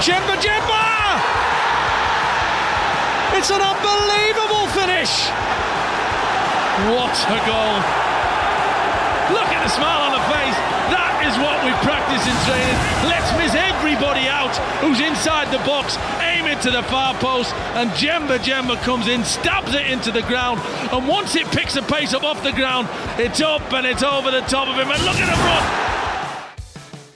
Djemba Djemba! It's an unbelievable finish! What a goal! Look at the smile on the face. That is what we practice in training. Let's miss everybody out who's inside the box, aim it to the far post, and Djemba Djemba comes in, stabs it into the ground, and once it picks a pace up off the ground, it's up and it's over the top of him. And look at him run!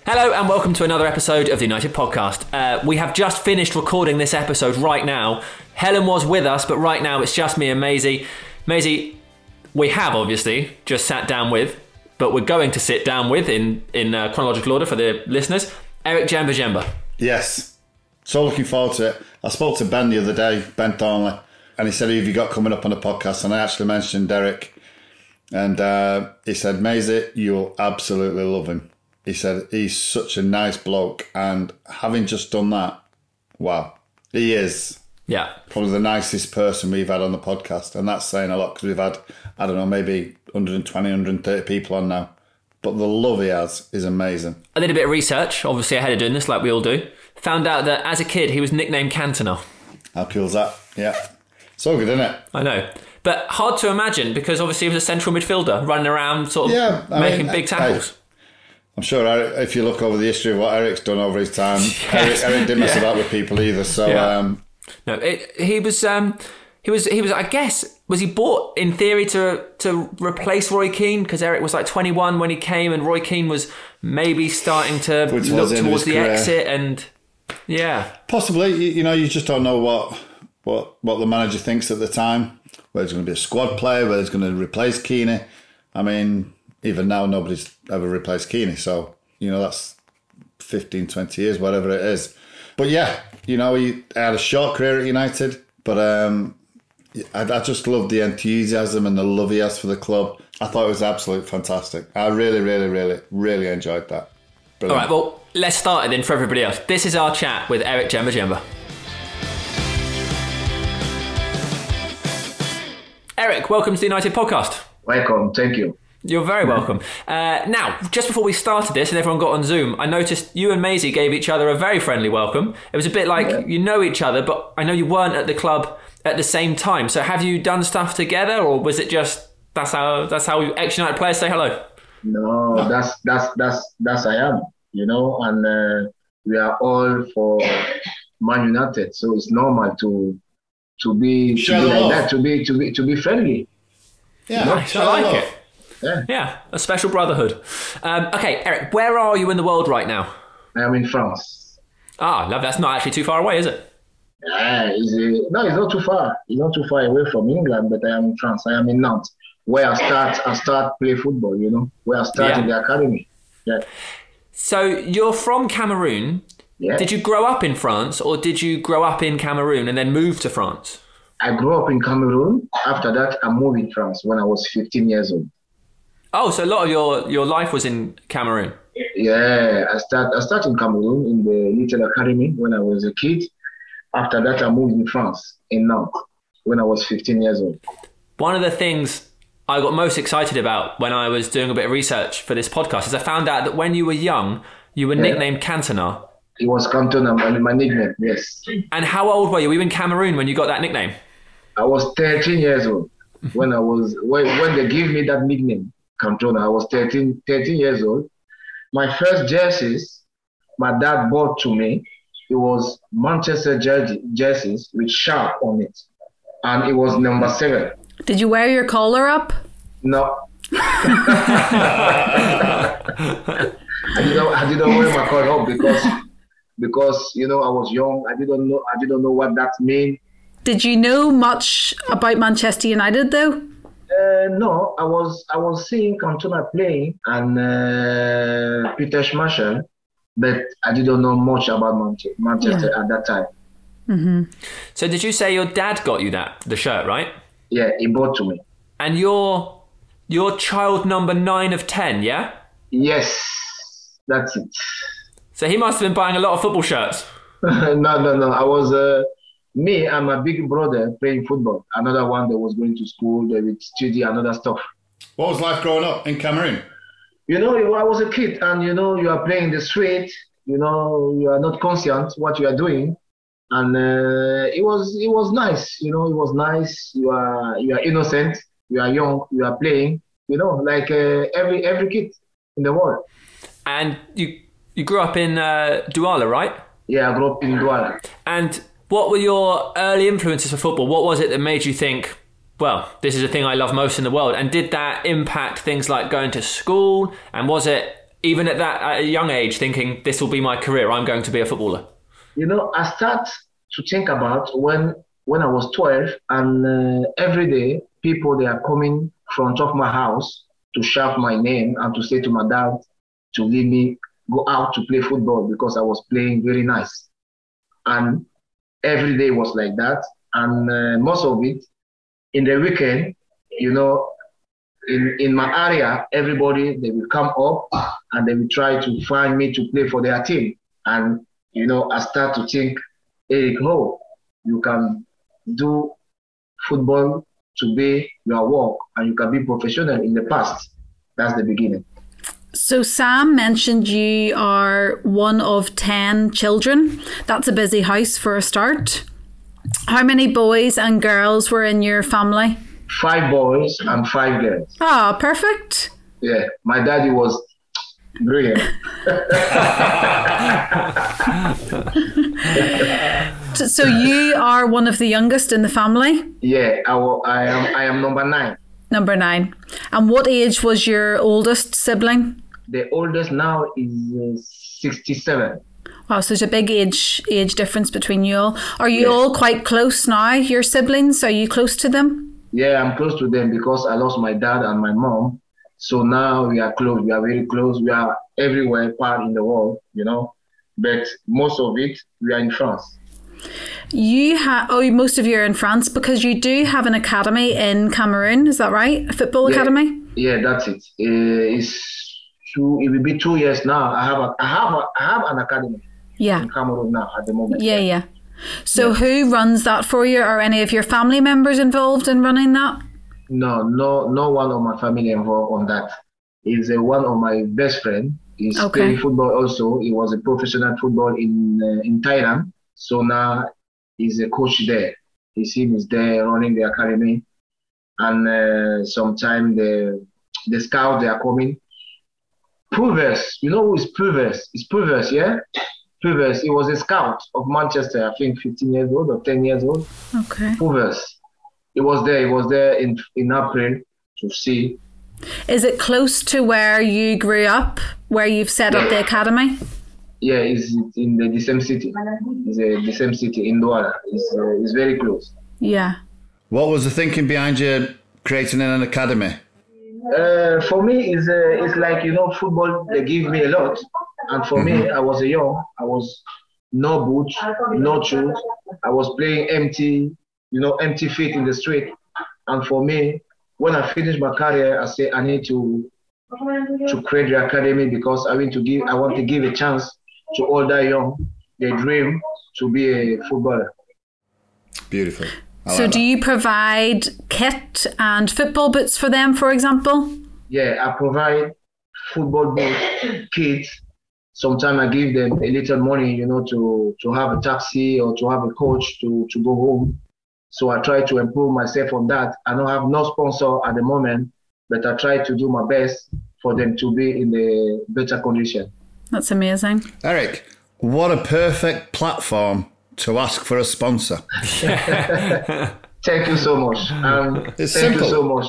Hello and welcome to another episode of the United Podcast. Uh, we have just finished recording this episode right now. Helen was with us, but right now it's just me and Maisie. Maisie, we have obviously just sat down with, but we're going to sit down with in in uh, chronological order for the listeners. Eric Djemba Djemba. Yes. So looking forward to it. I spoke to Ben the other day, Ben Thornley, and he said, Who have you got coming up on the podcast? And I actually mentioned Derek. And uh, he said, Maisie, you'll absolutely love him. He said, He's such a nice bloke. And having just done that, wow, he is Yeah. probably the nicest person we've had on the podcast. And that's saying a lot because we've had, I don't know, maybe 120, 130 people on now. But the love he has is amazing. I did a bit of research, obviously ahead of doing this, like we all do. Found out that as a kid he was nicknamed Cantona. How cool is that? Yeah. So good, isn't it? I know. But hard to imagine because obviously he was a central midfielder running around, sort of Yeah, making mean, big tackles. I'm sure Eric, if you look over the history of what Eric's done over his time, Eric, Eric didn't mess Yeah. about with people either. So Yeah. um, No, it, he was. Um, he was. He was. I guess was he bought in theory to to replace Roy Keane because Eric was like 21 when he came, and Roy Keane was maybe starting to look towards the career. exit, and yeah, possibly, you, you know, you just don't know what what what the manager thinks at the time. Whether it's going to be a squad player, whether it's going to replace Keane I mean, even now, nobody's ever replaced Keeney. So you know, that's 15, 20 years, whatever it is. But yeah, you know, he had a short career at United, but um, I, I just love the enthusiasm and the love he has for the club. I thought it was absolutely fantastic. I really, really, really, really enjoyed that. All Brilliant. right, well, let's start it then for everybody else. This is our chat with Eric Djemba Djemba. Eric, welcome to the United Podcast. Welcome, thank you. You're very welcome. Uh, now, just before we started this and everyone got on Zoom, I noticed you and Maisie gave each other a very friendly welcome. It was a bit like you know each other, but I know you weren't at the club at the same time. So have you done stuff together, or was it just that's how that's how ex United players say hello? No, that's that's that's that's I am, you know, and uh, we are all for Man United, so it's normal to to be, to be like love. that, to be to be to be friendly. yeah, Nice, I like it. Yeah. Yeah, a special brotherhood. Um, okay, Eric, where are you in the world right now? I am in France. Ah, love. That's not actually too far away, is it? Yeah, it's, uh, no, it's not too far. It's not too far away from England, but I am in France. I am in Nantes, where I start I start play football. You know, where I start Yeah. in the academy. Yeah, So you're from Cameroon. yeah. Did you grow up in France, or did you grow up in Cameroon and then move to France? I grew up in Cameroon. After that, I moved in France when I was 15 years old. Oh, so a lot of your, your life was in Cameroon. Yeah, I start I started in Cameroon in the Little Academy when I was a kid. After that, I moved in France in Nantes when I was 15 years old. One of the things I got most excited about when I was doing a bit of research for this podcast is I found out that when you were young, you were nicknamed Cantona. It was Cantona, my, my nickname. Yes, And how old were you? Were you in Cameroon when you got that nickname? I was 13 years old when I was when, when they gave me that nickname, Cantona. I was 13 13 years old. My first jerseys, my dad bought to me. It was Manchester jersey, jerseys with sharp on it, and it was number seven. Did you wear your collar up? No. I didn't I didn't wear my collar up because because you know I was young. I didn't know I didn't know what that mean. Did you know much about Manchester United though? Uh, no, I was I was seeing Cantona playing and uh, Peter Schmeichel, but I didn't know much about Manche- Manchester at that time. So did you say your dad got you that the shirt, right? Yeah, he bought to me. And you're you're child number nine of ten, yeah? Yes, that's it. So he must have been buying a lot of football shirts. no, no, no. I was uh, me and my big brother playing football. Another one that was going to school, they would study another stuff. What was life growing up in Cameroon? You know, I was a kid, and you know, you are playing the street. You know, you are not conscient what you are doing, and uh, it was it was nice. You know, it was nice. You are you are innocent. You are young. You are playing. You know, like uh, every every kid in the world. And you you grew up in uh, Douala, right? Yeah, I grew up in Douala. And what were your early influences for football? What was it that made you think, well, this is the thing I love most in the world? And did that impact things like going to school? And was it even at that at a young age thinking this will be my career? I'm going to be a footballer. You know, I start to think about when when I was 12, and uh, every day people they are coming front of my house to shout my name and to say to my dad to leave me go out to play football because I was playing very nice. And every day was like that. And uh, most of it in the weekend, you know, in, in my area, everybody, they will come up and they will try to find me to play for their team. And, you know, I start to think, Eric, no, you can do football to be your work and you can be professional in the past. That's the beginning. So, Sam mentioned you are one of 10 children. That's a busy house for a start. How many boys and girls were in your family? Five boys and five girls. Ah, perfect. Yeah, my daddy was brilliant. so, you are one of the youngest in the family? Yeah, I, I am. I am number nine. Number nine. And what age was your oldest sibling? The oldest now is uh, 67. Wow, so there's a big age age difference between you all. Are you all quite close now? Your siblings? Are you close to them? Yeah, I'm close to them because I lost my dad and my mom. So now we are close. We are very close. We are everywhere part in the world, you know. But most of it, we are in France. You have oh, most of you are in France because you do have an academy in Cameroon. Is that right? A football Yeah. academy. Yeah, that's it. Uh, it's two. It will be two years now. I have a, I have a, I have an academy Yeah, in Cameroon now at the moment. yeah, yeah. So who runs that for you? Are any of your family members involved in running that? No, no, no one of my family involved on that. He's uh, one of my best friend. He's Okay. playing football also. He was a professional football in uh, in Thailand. So now he's a coach there. His team is there running the academy, and uh, sometime the the scouts they are coming. Provers, you know who is Provers? It's Provers, yeah. Provers. He was a scout of Manchester. I think 15 years old or 10 years old. Okay. Provers. He was there. He was there in in April to see. Is it close to where you grew up, where you've set up the academy? Yeah, he's in the, the same city. It's uh, the same city in Douala. It's, uh, it's very close. Yeah. What was the thinking behind you creating an academy? Uh, for me, it's uh, it's like you know, football. They give me a lot, and for me, I was a young. I was no boots, no shoes. I was playing empty, you know, empty feet in the street. And for me, when I finished my career, I say I need to to create the academy because I want to give I want to give a chance to older young. They dream to be a footballer. Beautiful. I So like do that. you provide kit and football boots for them, for example? yeah, I provide football boot kits. Sometimes I give them a little money, you know, to to have a taxi or to have a coach to to go home. So I try to improve myself on that. I don't have no sponsor at the moment, but I try to do my best for them to be in the better condition. That's amazing. Eric, what a perfect platform to ask for a sponsor. Thank you so much. Um, It's thank simple. you so much.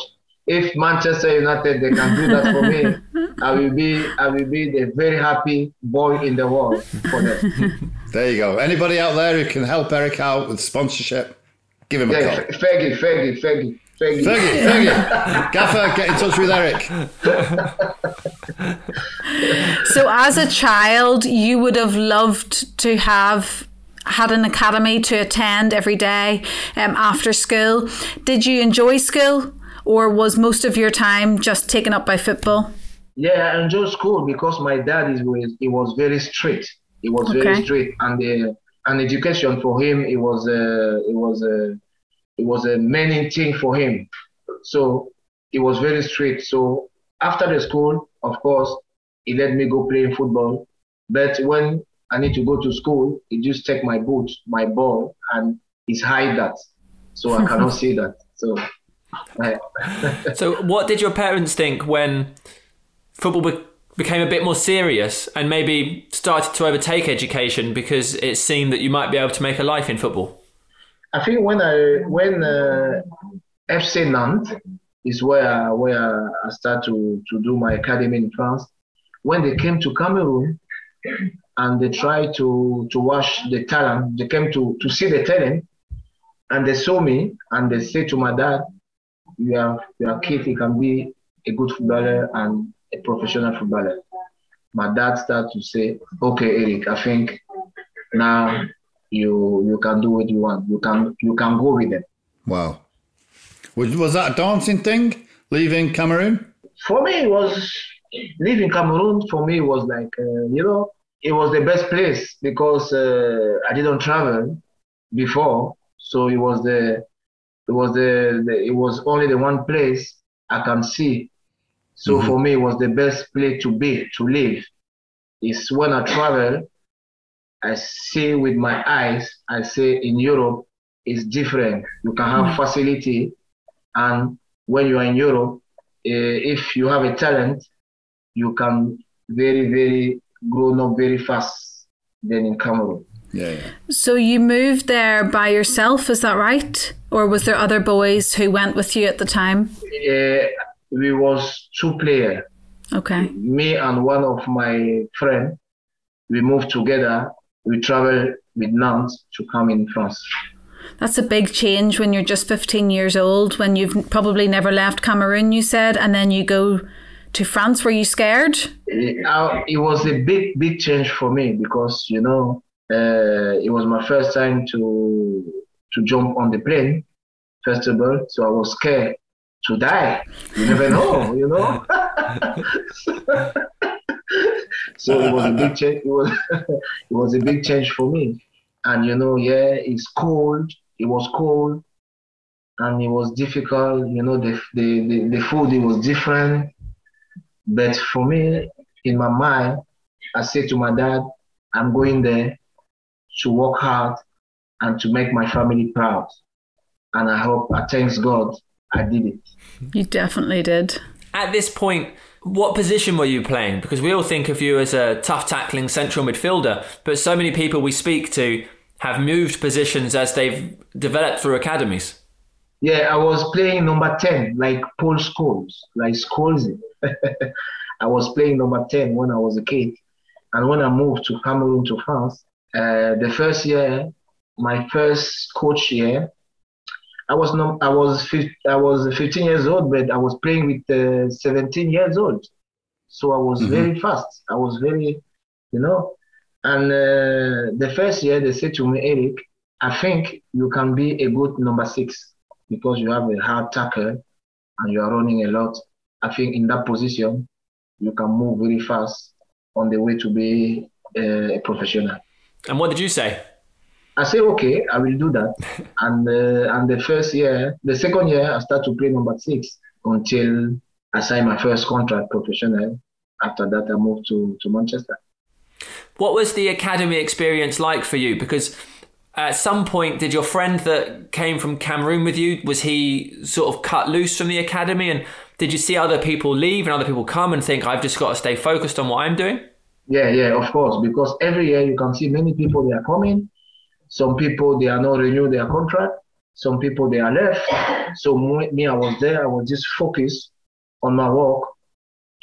If Manchester United they can do that for me, I will be I will be the very happy boy in the world for them. There you go. Anybody out there who can help Eric out with sponsorship, give him a Yeah, call. Fergie, Fergie, Fergie, Fergie. Fergie, Fergie, Gaffer, get in touch with Eric. So, as a child, you would have loved to have had an academy to attend every day um, after school. Did you enjoy school, or was most of your time just taken up by football? Yeah, I enjoyed school because my dad is was he was very strict. He was Okay. very strict, and the and education for him it was uh, a uh, it was a it was a main thing for him. So he was very strict. So after the school, of course, he let me go play football. But when I need to go to school, he just take my boot, my ball, and he's hide that, so I cannot see that. So. I, So, what did your parents think when football be- became a bit more serious and maybe started to overtake education because it seemed that you might be able to make a life in football? I think when I when uh, FC Nantes is where where I start to to do my academy in France. When they came to Cameroon and they tried to to watch the talent, they came to to see the talent, and they saw me and they said to my dad, "You are you are kid. You can be a good footballer and a professional footballer." My dad started to say, "Okay, Eric, I think now you you can do what you want. You can you can go with it." Wow. Was, was that a daunting thing, leaving Cameroon? for me it was leaving cameroon for me was like uh, you know it was the best place because uh, i didn't travel before. So it was the it was the, the it was only the one place i can see. So for me it was the best place to be to live. Is when i travel i see with my eyes i say in europe it's different. You can have facility and when you are in europe uh, if you have a talent, you can very, very grown up very fast than in Cameroon. Yeah, yeah. So you moved there by yourself, is that right? Or was there other boys who went with you at the time? Yeah, we was two player, Okay. me and one of my friend. We moved together. We travel with Nantes to come in France. That's a big change when you're just 15 years old, when you've probably never left Cameroon, you said, and then you go to France. Were you scared? It, was a big, big change for me because you know uh, it was my first time to to jump on the plane. First of all, so I was scared to die. You never know, you know. so it was a big change. It was it was a big change for me. And you know, yeah, it's cold. It was cold, and it was difficult. You know, the the the, the food it was different. But for me, in my mind, I said to my dad, I'm going there to work hard and to make my family proud. And I hope, I thanks God, I did it. You definitely did. At this point, what position were you playing? Because we all think of you as a tough tackling central midfielder, but so many people we speak to have moved positions as they've developed through academies. Yeah, I was playing number 10, like Paul Scholes, like Scholes. I was playing number 10 when I was a kid. And when I moved to Cameroon to France, uh, the first year, my first coach year, I was no, I was 15, I was 15 years old, but I was playing with uh, 17 years old. So I was very fast. I was very, you know. And uh, the first year, they said to me, Eric, I think you can be a good number six because you have a hard tackle and you are running a lot. I think in that position, you can move very fast on the way to be uh, a professional. And what did you say? I say, okay, I will do that. and uh, and the first year, the second year, I start to play number six until I sign my first contract professional. After that, I moved to, to Manchester. What was the academy experience like for you? Because at some point, did your friend that came from Cameroon with you, was he sort of cut loose from the academy? And did you see other people leave and other people come and think, I've just got to stay focused on what I'm doing? Yeah, yeah, of course, because every year you can see many people they are coming. Some people they are not renew their contract. Some people they are left. So me, I was there. I was just focused on my work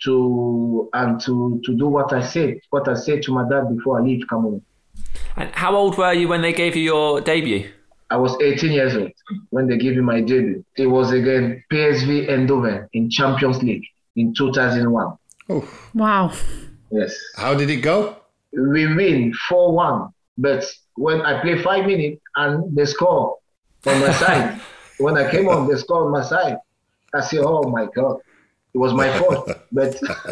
to and to to do what I said, what I said to my dad before I leave Cameroon. And how old were you when they gave you your debut? I was 18 years old when they gave me my debut. It was again PSV Eindhoven in Champions League in 2001. Oh, Wow. Yes, how did it go? we win 4-1. But when I play five minutes and they score on my side, when I came on, they score on my side. I say, oh my God, it was my fault. But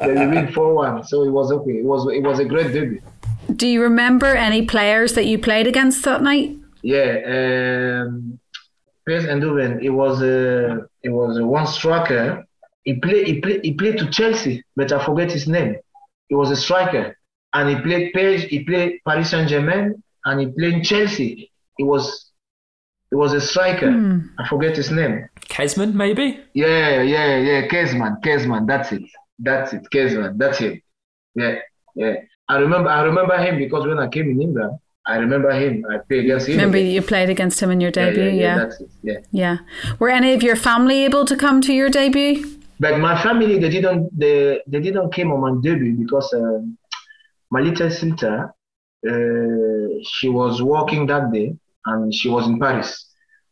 they win 4-1, so it was okay. It was it was a great debut. Do you remember any players that you played against that night? Yeah, um, PS Eindhoven. It was a it was a one striker. He played he played he played to Chelsea, but I forget his name. He was a striker. and he played Page, he played Paris Saint Germain, and he played Chelsea. He was he was a striker. Hmm. I forget his name. Kezman, maybe? Yeah, yeah, yeah. Kezman, Kezman. That's it. That's it. Kezman. That's him. Yeah, yeah. I remember. I remember him because when I came in England, I remember him. I played against him. Remember you played against him in your debut? yeah, Yeah. yeah, Yeah. Yeah. Were any of your family able to come to your debut? But my family, they didn't. They they didn't came on my debut because um, my little sister, uh, she was working that day and she was in Paris,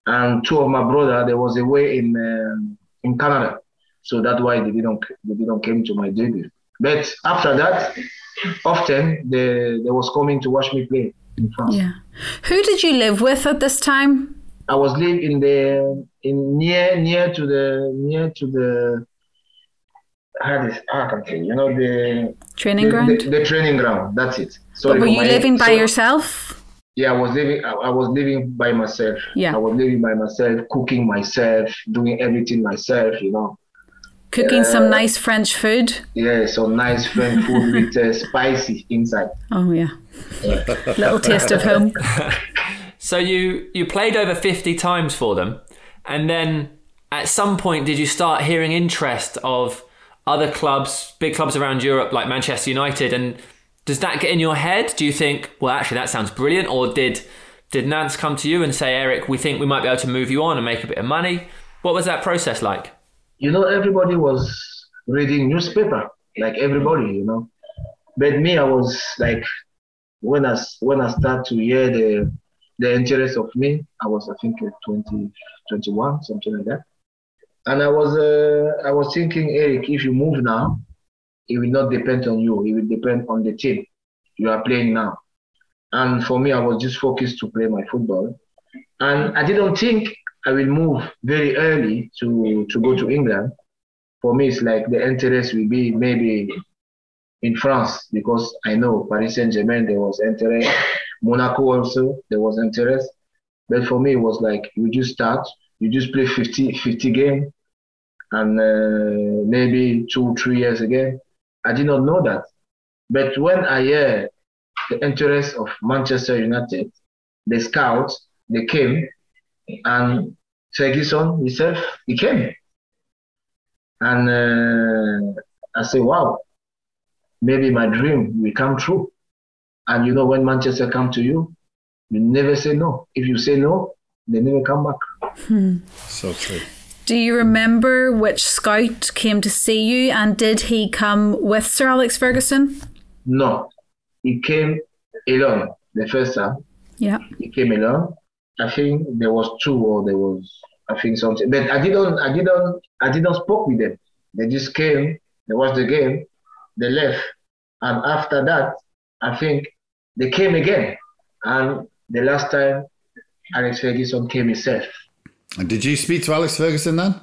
and two of my brother, they was away in um, in Canada, so that's why they didn't they didn't came to my debut. But after that, often they they was coming to watch me play in France. Yeah. Who did you live with at this time? I was living in the in near near to the near to the how this I can tell you, know the Training the, ground? the, the training ground. That's it. Sorry But were you living by so- yourself? Yeah, I was living. I, I was living by myself. Yeah. I was living by myself, cooking myself, doing everything myself. You know. Cooking some nice French food? Yeah, some nice French food with uh, spicy inside. Oh, yeah. Little taste of home. So you you played over 50 times for them and then at some point did you start hearing interest of other clubs, big clubs around Europe like Manchester United and does that get in your head? Do you think, well actually that sounds brilliant or did did Nantes come to you and say, "Eric, we think we might be able to move you on and make a bit of money?" What was that process like? You know, everybody was reading newspaper, like everybody, you know. But me, I was like, when I when I start to hear the the interest of me, I was I think uh, 20, 21, something like that. And I was uh, I was thinking, Eric, if you move now, it will not depend on you. It will depend on the team you are playing now. And for me, I was just focused to play my football. And I didn't think I will move very early to, to go to England. For me, it's like the interest will be maybe in France because I know Paris Saint Germain, there was interest. Monaco also, there was interest. But for me, it was like you just start, you just play 50, 50 game and uh, maybe two, three years again. I did not know that. But when I hear the interest of Manchester United, the scouts, they came and Ferguson himself, he came. And uh, I say, wow, maybe my dream will come true. And you know, when Manchester come to you, you never say no. If you say no, they never come back. So true. Do you remember which scout came to see you and did he come with Sir Alex Ferguson? No, he came alone the first time. Yeah. He came alone. I think there was two or there was I think something. But I didn't I didn't I didn't spoke with them. They just came, they watched the game, they left. And after that, I think they came again. And the last time Alex Ferguson came himself. And did you speak to Alex Ferguson then?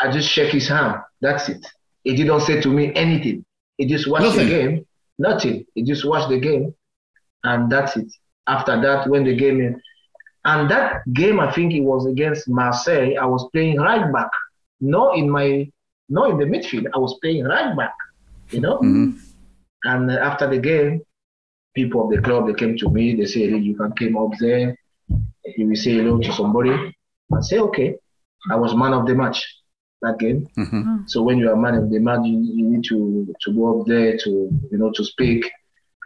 I just shake his hand. That's it. He didn't say to me anything. He just watched Nothing? the game. Nothing. He just watched the game, and that's it. After that, when the game, and that game, I think it was against Marseille. I was playing right back, not in my, not in the midfield. I was playing right back. You know. Mm-hmm. And uh, after the game, people of the club they came to me. They say, "Hey, "You can come up there. You will say hello to somebody." I say, "Okay." I was man of the match that game. Mm-hmm. Mm. So when you are man of the match, you, you need to, to go up there to you know to speak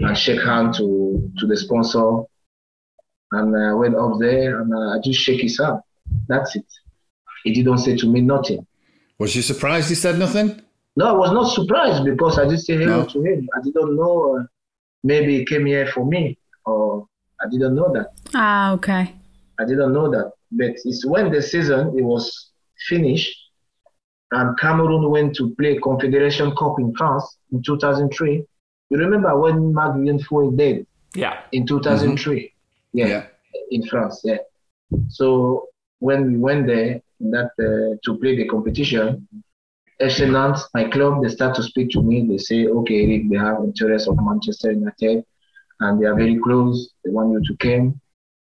and shake hand to to the sponsor. And I went up there and uh, I just shake his hand. That's it. He didn't say to me nothing. Was you surprised he said nothing? No, I was not surprised because I just say hello No. to him. I didn't know. Uh, maybe he came here for me, or I didn't know that. Ah, okay. I didn't know that. But it's when the season it was finished and Cameroon went to play Confederation Cup in France in 2003. You remember when Marc-Vivien Foé dead Yeah. in 2003? Yeah, Yeah. in France. Yeah. So when we went there that uh, to play the competition, FC Nantes, my club, they start to speak to me. They say, okay, Eric, they have interest of Manchester United, and they are very close. They want you to come,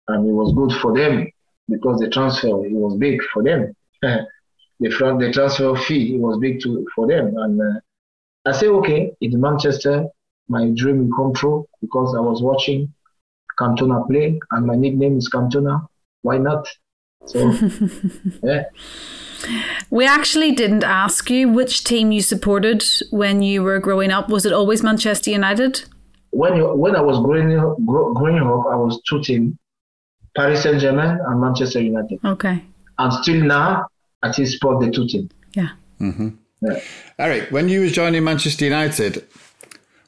and it was good for them because the transfer it was big for them. the front, the transfer fee it was big to for them, and uh, I say, okay, in Manchester. my dream will come true because I was watching Cantona play, and my nickname is Cantona. Why not? So, yeah. We actually didn't ask you which team you supported when you were growing up. Was it always Manchester United? When you, when I was growing up, growing up, I was two teams: Paris Saint Germain and Manchester United. Okay. And still now, I still support the two teams. Yeah. Mm-hmm. Yeah. Eric, when you was joining Manchester United,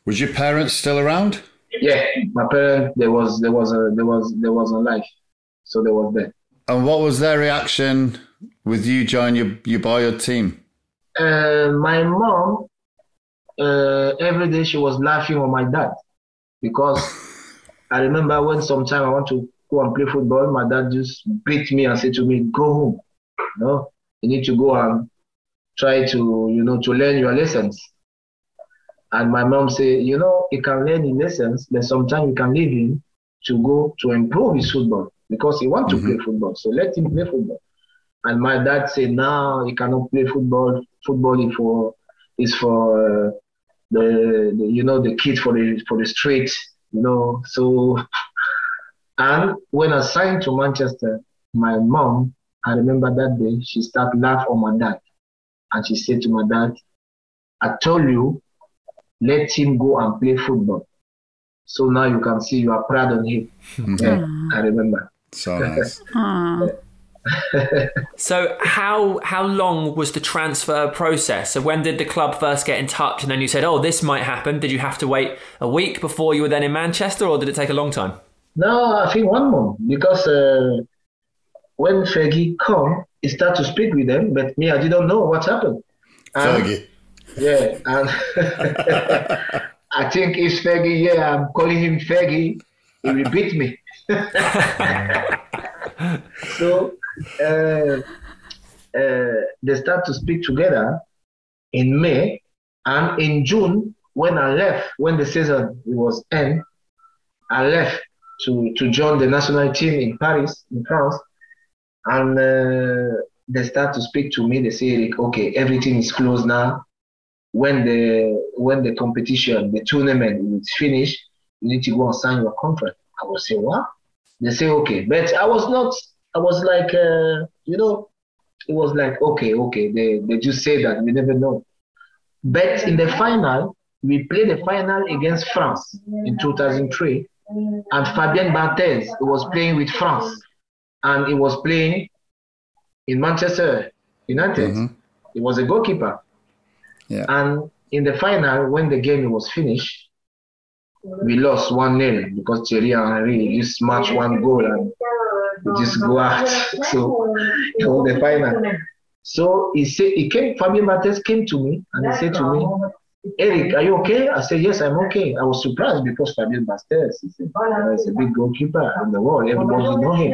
was your parents still around? Yeah, my parents there was there was a there was there was a life, so they was there. And what was their reaction with you joining your, you your boyhood team? Uh, my mom, uh, every day she was laughing on my dad because I remember when sometime I want to go and play football, my dad just beat me and said to me, "Go home, you know, you need to go and try to you know to learn your lessons." And my mom said, "You know, he can learn in lessons, but sometimes you can leave him to go to improve his football because he want to play football. So let him play football." And my dad said, "No, he cannot play football. Football is for is for uh, the, the you know the kid for the for the street, you know." So, and when I signed to Manchester, my mom, I remember that day, she started laugh on my dad, and she said to my dad, "I told you, let him go and play football." So now you can see you are proud on him. Yeah, I remember. So nice. So how how long was the transfer process? So when did the club first get in touch, and then you said, "Oh, this might happen"? Did you have to wait a week before you were then in Manchester, or did it take a long time? No, I think one month because uh, when Fergie come, he start to speak with them, but me, I didn't know what happened. And- Fergie. Yeah, and I think if Fergie, yeah, I'm calling him Fergie, he will beat me. so uh, uh, they start to speak together in May, and in June, when I left, when the season was end, I left to, to join the national team in Paris, in France, and uh, they start to speak to me. They say, Eric, okay, everything is closed now. When the when the competition, the tournament is finished, you need to go and sign your contract. I will say, what? They say, okay, but I was not. I was like, uh, you know, it was like, okay, okay. They they just say that we never know. But in the final, we played the final against France in 2003, and Fabien Barthez was playing with France, and he was playing in Manchester United. He was a goalkeeper. Yeah. And in the final, when the game was finished, we lost 1 0 because Thierry and Henry just matched one goal and just go out. So was the final. So he said he came, Fabien Barthez came to me and he said to me, Eric, are you okay? I said, Yes, I'm okay. I was surprised because Fabien Barthez is a, a big goalkeeper in the world. Everybody know him.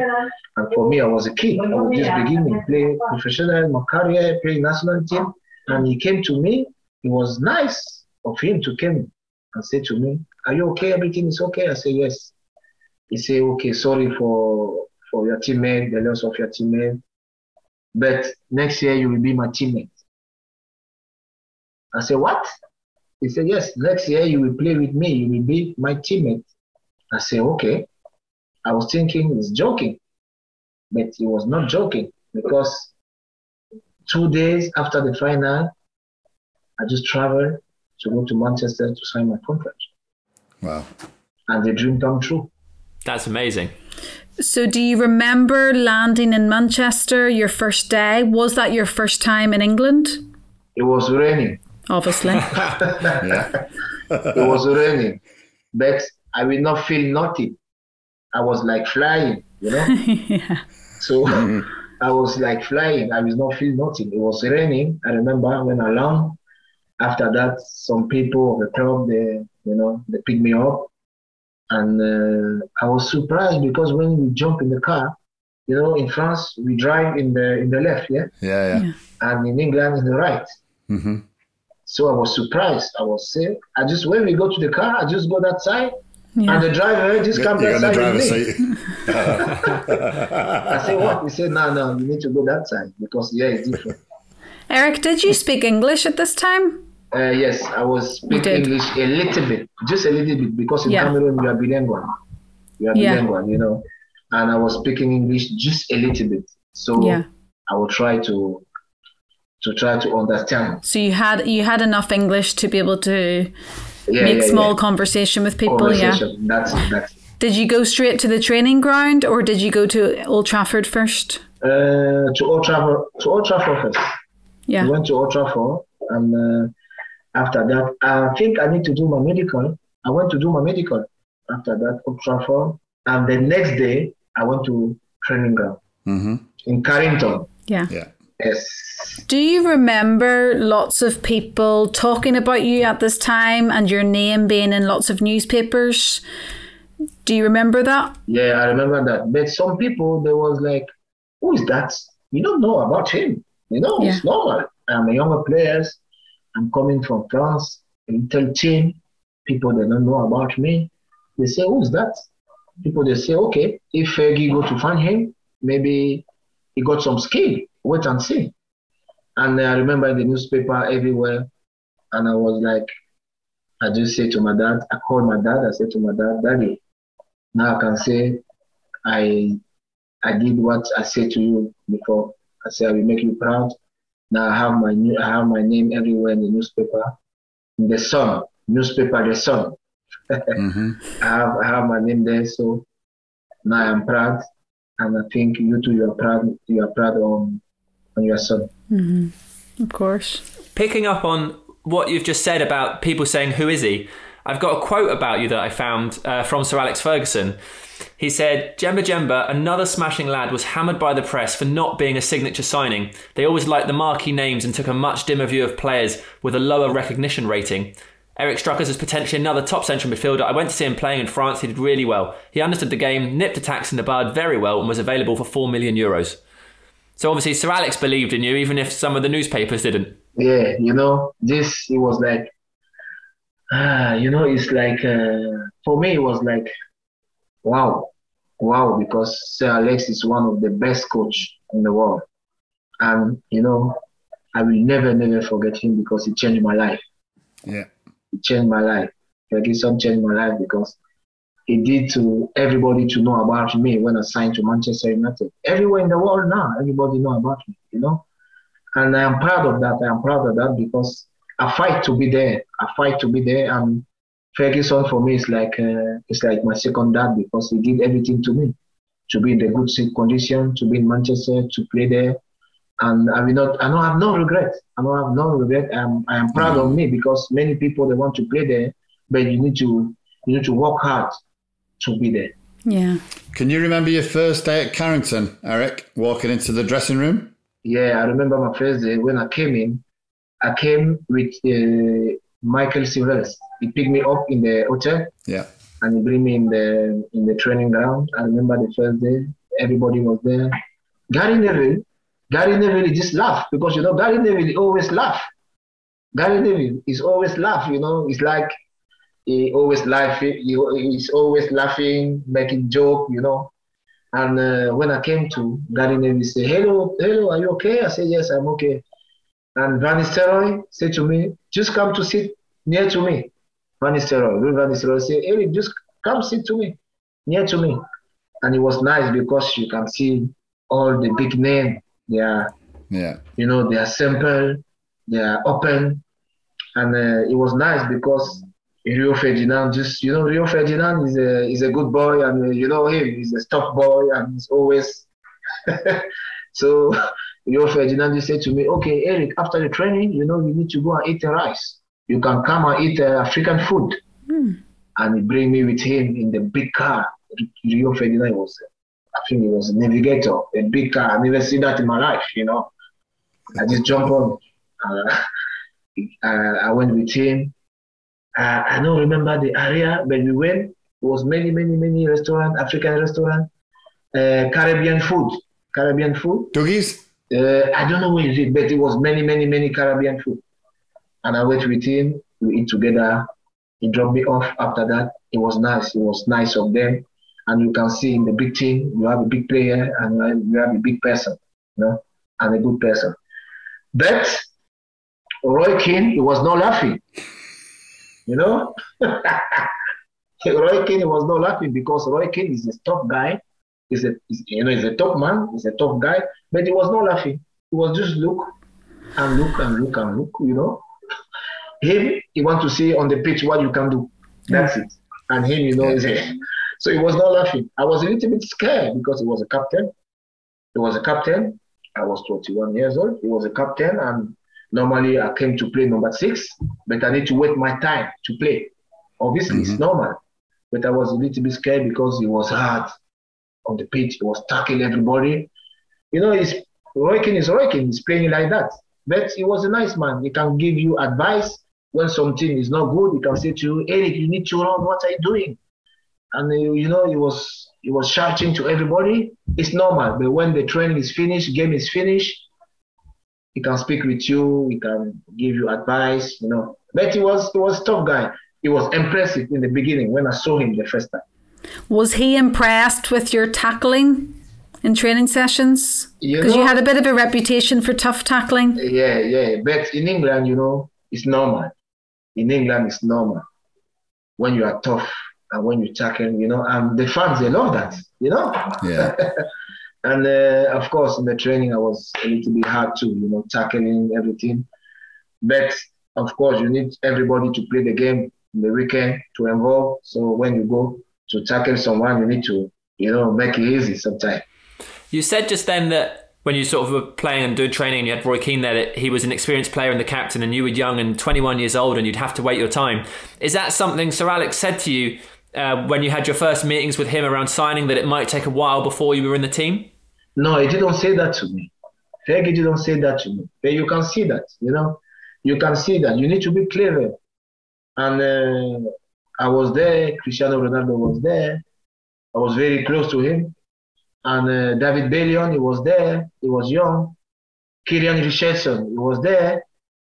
And for me, I was a kid. I was just beginning to play professional, my career, play national team. And he came to me. It was nice of him to come and say to me, Are you okay? Everything is okay? I said, Yes. He said, Okay, sorry for for your teammate, the loss of your teammate. But next year you will be my teammate. I said, What? He said, Yes, next year you will play with me, you will be my teammate. I said, Okay. I was thinking he's joking, but he was not joking because two days after the final, I just traveled to go to Manchester to sign my contract. Wow. And the dream come true. That's amazing. So, do you remember landing in Manchester your first day? Was that your first time in England? It was raining. Obviously. It was raining. But I will not feel nothing. I was like flying, you know? yeah. So mm-hmm. I was like flying. I will not feel nothing. It was raining. I remember when I landed. After that, some people of the club, they, you know, they picked me up. And uh, I was surprised because when we jump in the car, you know, in France, we drive in the in the left, yeah? Yeah, yeah. And in England, in the right. hmm So I was surprised. I was sick. I just, when we go to the car, I just go that side. Yeah. And the driver just comes You're that in the side driver's seat. I said, what? He said, no, no, you need to go that side because yeah, it's different. Eric, did you speak English at this time? Uh, yes, I was speaking. English a little bit, just a little bit, because in Yeah. Cameroon you are bilingual. You are Yeah. bilingual, you know. And I was speaking English just a little bit, so Yeah. I will try to to try to understand. So you had you had enough English to be able to Yeah, make yeah, small yeah. conversation with people. Yeah. That's it, that's it. Did you go straight to the training ground, or did you go to Old Trafford first? Uh, to Old Trafford, to Old Trafford first. Yeah. We went to Old Trafford, and uh, after that, I think I need to do my medical. I went to do my medical after that Old Trafford, and the next day I went to training ground Mm-hmm. in Carrington. Yeah. Yeah. Yes. Do you remember lots of people talking about you at this time and your name being in lots of newspapers? Do you remember that? Yeah, I remember that. But some people, there was like, who is that? You don't know about him. You know, Yeah. it's normal. I'm a younger player. I'm coming from France, a little team. People, they don't know about me. They say, who's that? People, they say, okay, if Fergie go to find him, maybe he got some skill. Wait and see. And I remember in the newspaper everywhere, and I was like, I just said to my dad, I called my dad, I said to my dad, Daddy, now I can say I I did what I said to you before. I said I will make you proud. Now I have my new I have my name everywhere in the newspaper. In the sun. Newspaper the sun. Mm-hmm. I have I have my name there, so now I'm proud. And I think you too you are proud you are proud on on your son. Of course. Picking up on what you've just said about people saying, Who is he? I've got a quote about you that I found uh, from Sir Alex Ferguson. He said, Djemba Djemba, another smashing lad, was hammered by the press for not being a signature signing. They always liked the marquee names and took a much dimmer view of players with a lower recognition rating. Eric struck us as potentially another top central midfielder. I went to see him playing in France. He did really well. He understood the game, nipped attacks in the bud very well, and was available for 4 million euros. So obviously, Sir Alex believed in you, even if some of the newspapers didn't. Yeah, you know, this it was like ah, you know, it's like uh, for me it was like wow, wow, because Sir Alex is one of the best coach in the world, and you know, I will never never forget him because he changed my life. Yeah. He changed my life. Ferguson changed my life because he did to everybody to know about me when I signed to Manchester United. Everywhere in the world now, everybody know about me, you know. And I am proud of that. I am proud of that because I fight to be there. I fight to be there. And Ferguson for me is like uh, it's like my second dad because he did everything to me to be in the good condition, to be in Manchester, to play there. And I will not. I don't have no regret. I don't have no regret. I'm, I am proud of me because many people they want to play there, but you need to you need to work hard to be there. Yeah. Can you remember your first day at Carrington, Eric, walking into the dressing room? Yeah, I remember my first day when I came in. I came with uh, Michael Silvers. He picked me up in the hotel Yeah. and he bring me in the in the training ground. I remember the first day, everybody was there. Gary Neville, Gary Neville just laughed because you know Gary Neville he always laugh. Gary Neville is always laugh. You know, it's like he always laughing. He, he's always laughing, making joke. You know. And uh, when I came to Gary Neville, he said, "Hello, hello, are you okay?" I said, "Yes, I'm okay." And Van Nistelrooy said to me, "Just come to sit near to me." Van Nistelrooy, Louis Van Nistelrooy said, "Eric, just come sit to me, near to me." And it was nice because you can see all the big name. They are, Yeah. you know, they are simple, they are open, and uh, it was nice because Rio Ferdinand just, you know, Rio Ferdinand is a is a good boy, and uh, you know him, he's a tough boy, and he's always. so Rio Ferdinand just said to me, "Okay, Eric, after the training, you know, you need to go and eat the rice. You can come and eat uh, African food." And he bring me with him in the big car. Rio Ferdinand was, I think he was a navigator, a big car. I never seen that in my life, you know. I just jump on. Uh, uh, I went with him. Uh, I don't remember the area, but we went. It was many, many, many restaurant, African restaurant, uh, Caribbean food, Caribbean food. Dougie's? Uh, I don't know where it is, but it was many, many, many Caribbean food. And I went with him. We eat together. He dropped me off after that. It was nice. It was nice of them. And you can see in the big team, you have a big player and you have a big person, you know, and a good person. But Roy Keane, he was not laughing. You know? Roy Keane was not laughing because Roy Keane is a tough guy. He's a he's, you know he's a top man. He's a tough guy, but he was not laughing. He was just look and look and look and look. You know, him he want to see on the pitch what you can do. That's it. And him, you know, is a, so he was not laughing. I was a little bit scared because he was a captain. He was a captain. I was 21 years old. He was a captain, and normally I came to play number six, but I need to wait my time to play. Obviously, mm-hmm. it's normal. But I was a little bit scared because he was hard on the pitch. He was tackling everybody. You know, he's working is working. He's playing like that. But he was a nice man. He can give you advice when something is not good. He can say to you, Eric, you need to run. What are you doing? And uh, you know, he was he was shouting to everybody. It's normal. But when the training is finished, game is finished, he can speak with you. He can give you advice. You know. But he was he was a tough guy he was impressive in the beginning when I saw him the first time. Was he impressed with your tackling in training sessions? Because you, you, had a bit of a reputation for tough tackling. Yeah, yeah. But in England, you know, it's normal. In England, it's normal when you are tough and when you tackle, you know, and the fans they love that, you know. Yeah. and uh, of course, in the training, I was a little bit hard too, you know, tackling everything. But of course, you need everybody to play the game in the weekend to involve. So when you go to tackle someone, you need to, you know, make it easy sometimes. You said just then that when you sort of were playing and doing training and you had Roy Keane there, that he was an experienced player and the captain and you were young and 21 years old and you'd have to wait your time. Is that something Sir Alex said to you uh, when you had your first meetings with him around signing that it might take a while before you were in the team? No, he didn't say that to me. Fergie didn't say that to me. But you can see that, you know. You can see that. You need to be clever. And uh, I was there. Cristiano Ronaldo was there. I was very close to him. And uh, David Bellion, he was there. He was young. Kieran Richardson, he was there.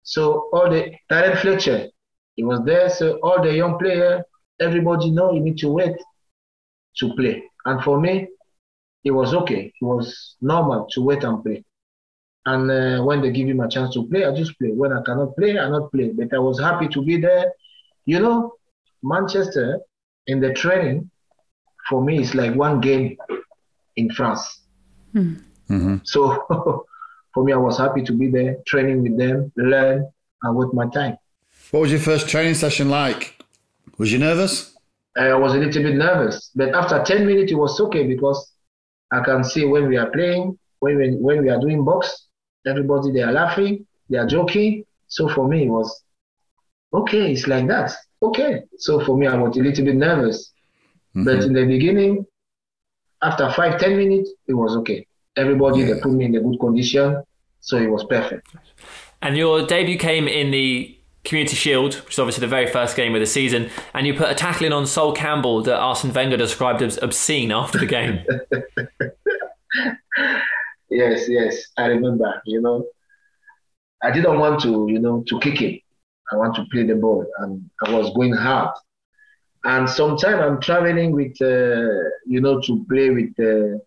So all the Darren Fletcher, he was there. So all the young players, everybody know you need to wait to play. And for me, it was okay. It was normal to wait and play. And uh, when they give him a chance to play, I just play. When I cannot play, I not play. But I was happy to be there. You know, Manchester in the training for me is like one game in France. Mm-hmm. So for me, I was happy to be there, training with them, learn, and with my time. What was your first training session like? Was you nervous? I was a little bit nervous, but after 10 minutes, it was okay because I can see when we are playing, when we, when we are doing box, everybody they are laughing, they are joking. So for me, it was okay, it's like that. Okay. So for me, I was a little bit nervous. Mm-hmm. But in the beginning, after five, ten minutes, it was okay. Everybody yeah. they put me in a good condition, so it was perfect. And your debut came in the Community Shield, which is obviously the very first game of the season, and you put a tackling on Sol Campbell that Arsene Wenger described as obscene after the game. yes, yes, I remember. You know, I didn't want to, you know, to kick him. I want to play the ball, and I was going hard. And sometimes I'm traveling with, uh, you know, to play with uh,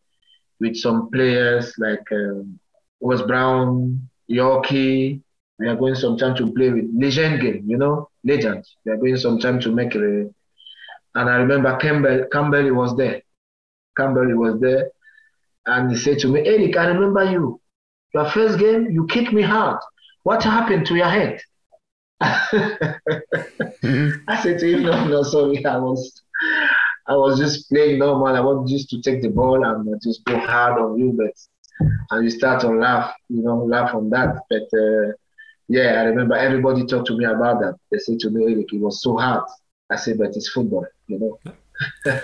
with some players like um, Wes Brown, Yorkie. We are going sometime to play with legend game, you know, legend. We are going sometime to make a. And I remember Campbell, Campbell was there. Campbell was there, and he said to me, Eric, I remember you. Your first game, you kicked me hard. What happened to your head? mm-hmm. I said to him, no, no, sorry, I was, I was just playing normal. I want just to take the ball and just go hard on you, but and you start to laugh, you know, laugh on that. But uh, yeah, I remember everybody talked to me about that. They said to me, Eric, it was so hard. I said, but it's football, you know.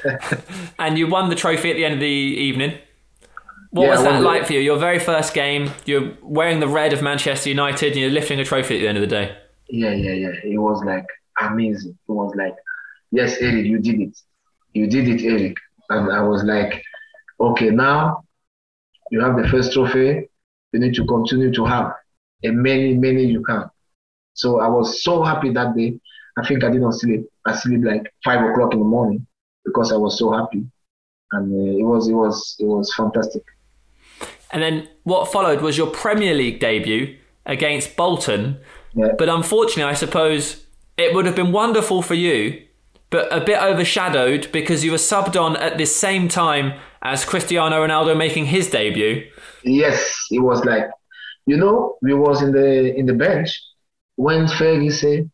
and you won the trophy at the end of the evening. What yeah, was that like for you? Your very first game, you're wearing the red of Manchester United and you're lifting a trophy at the end of the day yeah, yeah, yeah. It was like amazing. It was like, yes, Eric, you did it. You did it, Eric. And I was like, okay, now you have the first trophy. You need to continue to have and many, many you can. So I was so happy that day. I think I didn't sleep. I sleep like five o'clock in the morning because I was so happy, and uh, it was it was it was fantastic. And then what followed was your Premier League debut against Bolton, Yeah. But unfortunately, I suppose it would have been wonderful for you, but a bit overshadowed because you were subbed on at the same time as Cristiano Ronaldo making his debut. Yes, it was like, you know, we was in the in the bench when Fergie said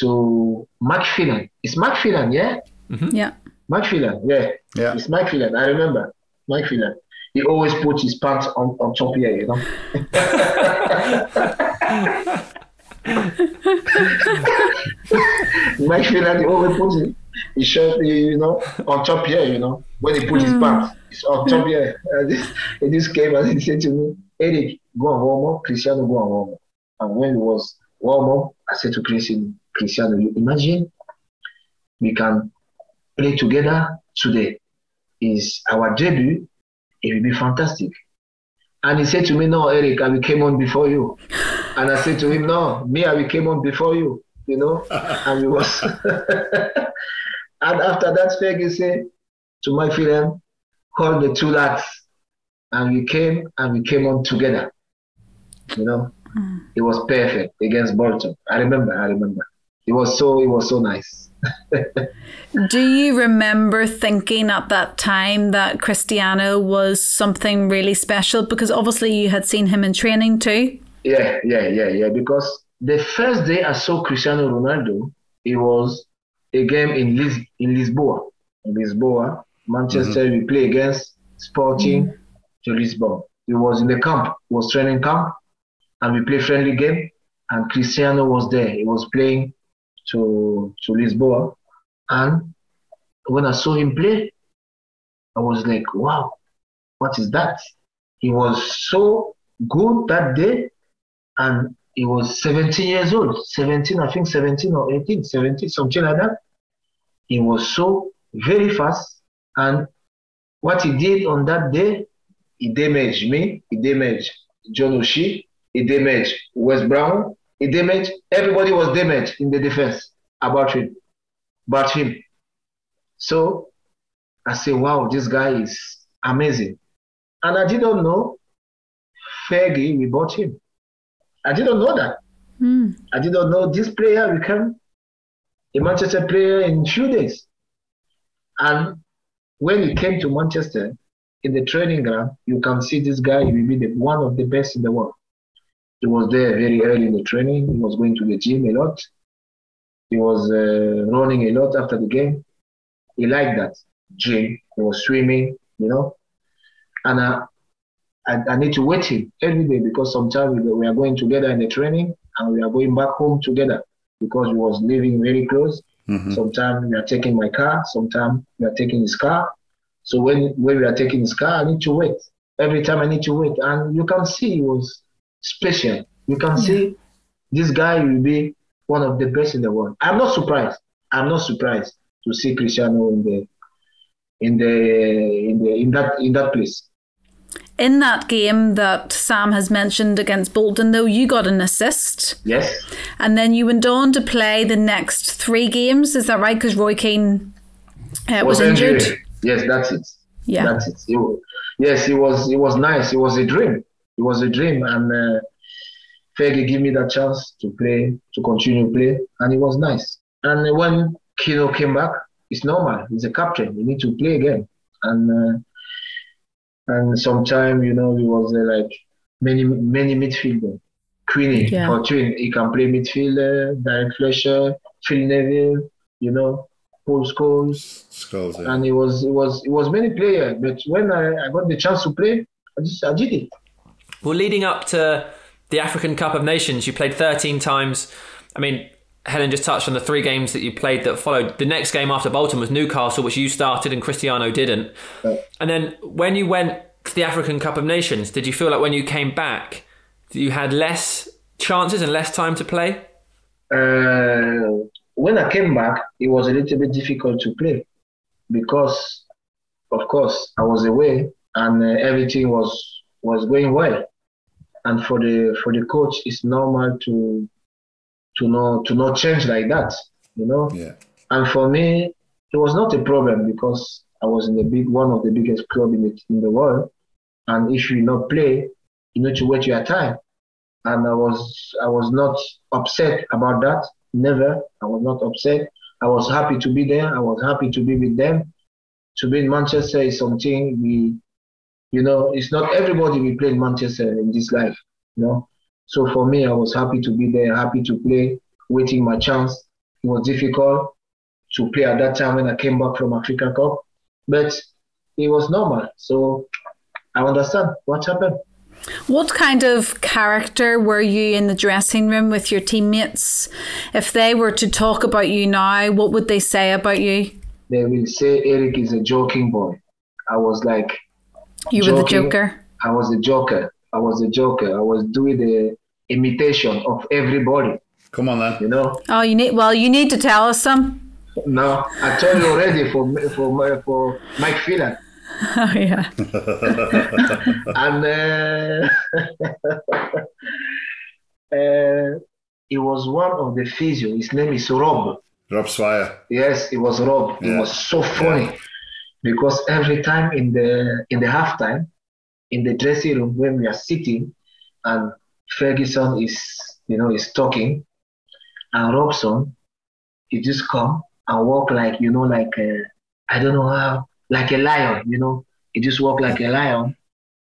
to Mike Phelan. It's Mike Phelan, yeah? Mm-hmm. Yeah. Mike Phelan, yeah. Yeah. It's Mike Phelan. I remember Mike Phelan. He always put his pants on, on top here, you know. Mike Phelan, he always puts it, his shirt, you know, on top here, you know. When he put his mm. pants, it's on top here. And this, and this came and he said to me, Eric, go and warm up. Cristiano, go and warm up. And when it was warm up, I said to Cristiano, Cristiano, you imagine we can play together today. Is our debut. It will be fantastic. And he said to me, No, Eric, I came on before you. And I said to him, No, me, I came on before you, you know? and he was. and after that, Fergie said to my friend, Call the two lads. And we came and we came on together. You know? Hmm. It was perfect against Bolton. I remember, I remember. It was so it was so nice. Do you remember thinking at that time that Cristiano was something really special? Because obviously you had seen him in training too. Yeah, yeah, yeah, yeah. Because the first day I saw Cristiano Ronaldo, it was a game in Lis- in Lisboa. In Lisboa, Manchester, mm-hmm. we play against Sporting mm. To Lisbon. He was in the camp, it was training camp, and we play friendly game. And Cristiano was there. He was playing to to Lisboa, and when I saw him play, I was like, wow, what is that? He was so good that day, and he was 17 years old. 17, I think 17 or 18, 17, something like that. He was so very fast, and what he did on that day, he damaged me, he damaged John O'Shea, he damaged Wes Brown, he damaged everybody was damaged in the defense about him, about him. So I say, wow, this guy is amazing. And I didn't know Fergie, we bought him. I didn't know that. Hmm. I didn't know this player became a Manchester player in few days. And when he came to Manchester in the training ground, you can see this guy he will be the, one of the best in the world. He was there very early in the training. He was going to the gym a lot. He was uh, running a lot after the game. He liked that gym. He was swimming, you know. And uh, I, I need to wait him every day because sometimes we, we are going together in the training and we are going back home together because we was living very close. Sometimes we are taking my car. Sometimes we are taking his car. So when when we are taking his car, I need to wait. Every time I need to wait, and you can see he was special. You can see this guy will be one of the best in the world. I'm not surprised. I'm not surprised to see Cristiano in the in the in the in that in that place. In that game that Sam has mentioned against Bolton, though, you got an assist. Yes. And then you went on to play the next three games. Is that right? Because Roy Keane uh, was, injured. Yes, that's it. Yeah. That's it. It yes, it was. It was nice. It was a dream. It was a dream, and uh, Fergie gave me that chance to play, to continue play, and it was nice. And when Keano came back, it's normal. He's a captain. You need to play again, and uh, and sometime you know he was uh, like many many midfielder. Queenie Yeah. Fortune, he can play midfielder. Derek Fletcher, Phil Neville, you know, Paul Scholes Skulls, yeah. and it was it was it was many players. But when I, I got the chance to play, I just I did it. Well, leading up to the African Cup of Nations, you played 13 times. I mean, Helen just touched on the three games that you played that followed. The next game after Bolton was Newcastle, which you started and Cristiano didn't. And then when you went to the African Cup of Nations, did you feel like when you came back, that you had less chances and less time to play? Uh, when I came back, it was a little bit difficult to play because, of course, I was away and uh, everything was was going well. And for the for the coach, it's normal to to not to not change like that, you know. yeah. And for me, it was not a problem because I was in the big one of the biggest club in the in the world. And if you not play, you need to wait your time. and I was I was not upset about that. Never. I was not upset. I was happy to be there. I was happy to be with them. To be in Manchester is something we, you know, it's not everybody we play in Manchester in this life, you know. So for me, I was happy to be there, happy to play, waiting my chance. It was difficult to play at that time when I came back from Africa Cup, but it was normal. So I understand what happened. What kind of character were you in the dressing room with your teammates? If they were to talk about you now, what would they say about you? They will say Eric is a joking boy. I was like, you were the joker. I was a joker. I was a joker. I was doing the imitation of everybody. Come on then. You know. Oh, you need. Well, you need to tell us some. No, I told you already for for for Mike Phelan. Oh yeah. and uh, uh, it was one of the physio. His name is Rob. Rob Swire. Yes, it was Rob. Yeah. It was so funny yeah. because every time in the in the halftime, in the dressing room when we are sitting, and Ferguson is you know is talking, and Robson, he just come and walk like you know like uh, I don't know how like a lion, you know. He just walk like a lion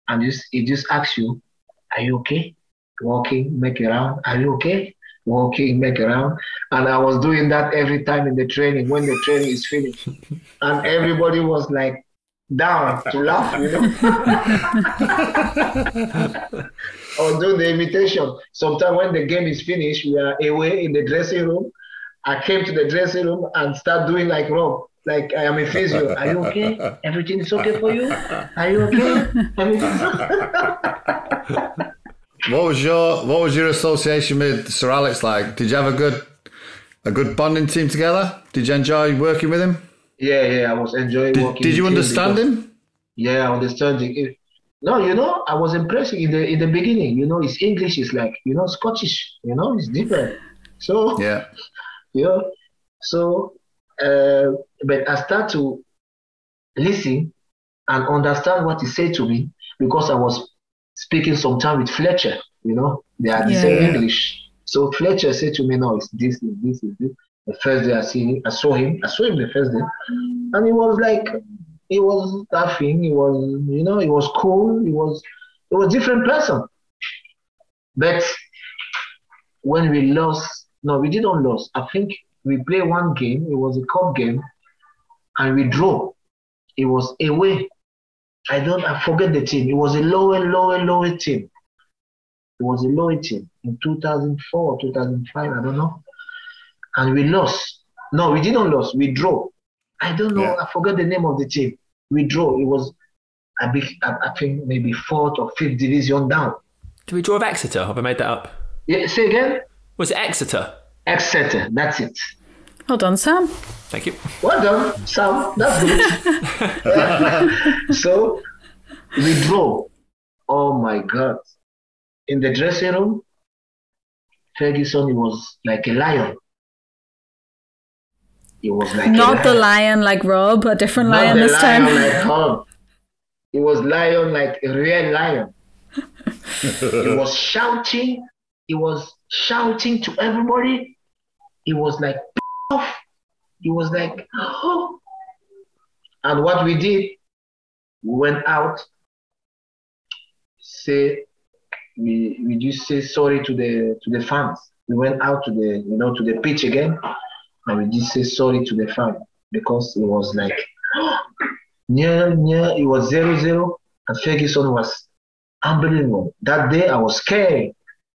and just he just asks you, Are you okay? Walking, make around, are you okay? Walking, make around. And I was doing that every time in the training when the training is finished. and everybody was like down to laugh, you know. I was doing the imitation. Sometimes when the game is finished, we are away in the dressing room. I came to the dressing room and start doing like Rob like I am a physio. Are you okay? Everything is okay for you? Are you okay? what was your What was your association with Sir Alex like? Did you have a good a good bonding team together? Did you enjoy working with him? Yeah, yeah, I was enjoying did, working. Did you understand him? Yeah, I understand him. No, you know, I was impressed in the in the beginning. You know, his English is like you know Scottish. You know, it's different. So yeah, yeah. So uh, but I start to listen and understand what he said to me because I was speaking sometime with Fletcher, you know, they are the yeah, same yeah. English. So Fletcher said to me, no, it's this, it's this, it's this. The first day I see him, I saw him, I saw him the first day, and he was like, he was laughing, he was, you know, he was cool, he was, he was a different person. But when we lost, no, we didn't lose. I think we played one game. It was a cup game, and we drew. It was away. I don't. I forget the team. It was a lower, lower, lower team. It was a lower team in 2004, 2005. I don't know. And we lost. No, we didn't lose. We drew. I don't know. Yeah. I forget the name of the team. We drew. It was, I, big, I think maybe fourth or fifth division down. Did we draw with Exeter? Have I made that up? Yeah. Say again. Was it Exeter? Etc. That's it. Well done, Sam. Thank you. Well done, Sam. That's good. so we draw. Oh my God. In the dressing room, Ferguson was like a lion. He was like not the lion like Rob, a different not lion this lion time. Like Rob. He was lion like a real lion. he was shouting. He was shouting to everybody. He was like, off. He was like, oh. And what we did, we went out, say, we, we just say sorry to the to the fans. We went out to the you know to the pitch again, and we just say sorry to the fans because it was like near near it was zero zero and Ferguson was unbelievable. That day I was scared.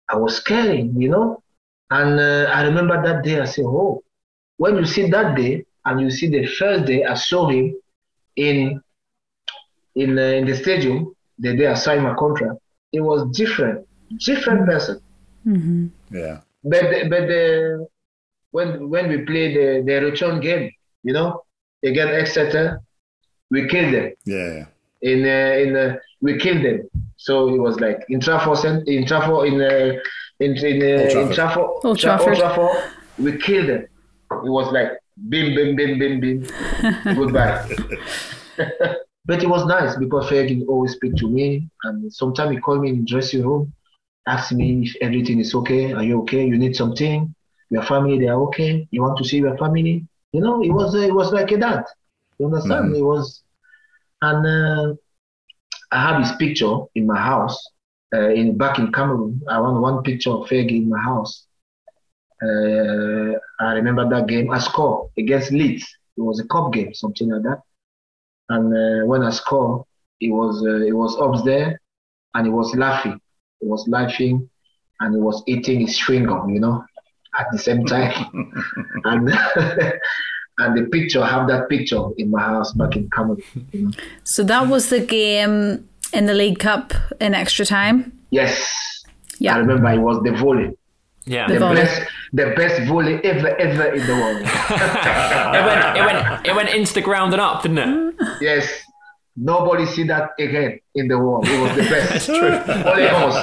I was scared, you know. And uh, I remember that day, I said, oh, when you see that day and you see the first day I saw him in in, uh, in the stadium, the day I signed my contract, it was different, different person. Mm-hmm. Yeah. But the, but the, when when we play the, the return game, you know, against Exeter, we killed them. Yeah. In uh, in uh, we killed them. So it was like in Trafford, in Trafford, in uh, in in, uh, in Trafford, Old Trafford. Old Trafford, we killed them. It was like bim bim bim bim bim, goodbye. but it was nice because Fergie always speak to me, and sometimes he called me in the dressing room, asked me if everything is okay. Are you okay? You need something? Your family, they are okay. You want to see your family? You know, it was it was like a dad. You understand? Mhm. It was, and uh, I have his picture in my house. Uh, in back in Cameroon, I want one picture of Fergie in my house. Uh, I remember that game. I scored against Leeds. It was a cup game, something like that. And uh, when I scored, he was uh, he was up there, and he was laughing. He was laughing, and he was eating his chewing gum, you know, at the same time. and and the picture, I have that picture in my house back in Cameroon. You know? So that was the game in the League Cup in extra time. Yes, Yeah. I remember it was the volley, Yeah. The the volley. best, the best volley ever, ever in the world. it went it went it went into the ground and up, didn't it? yes, nobody see that again in the world. It was the best. Only us.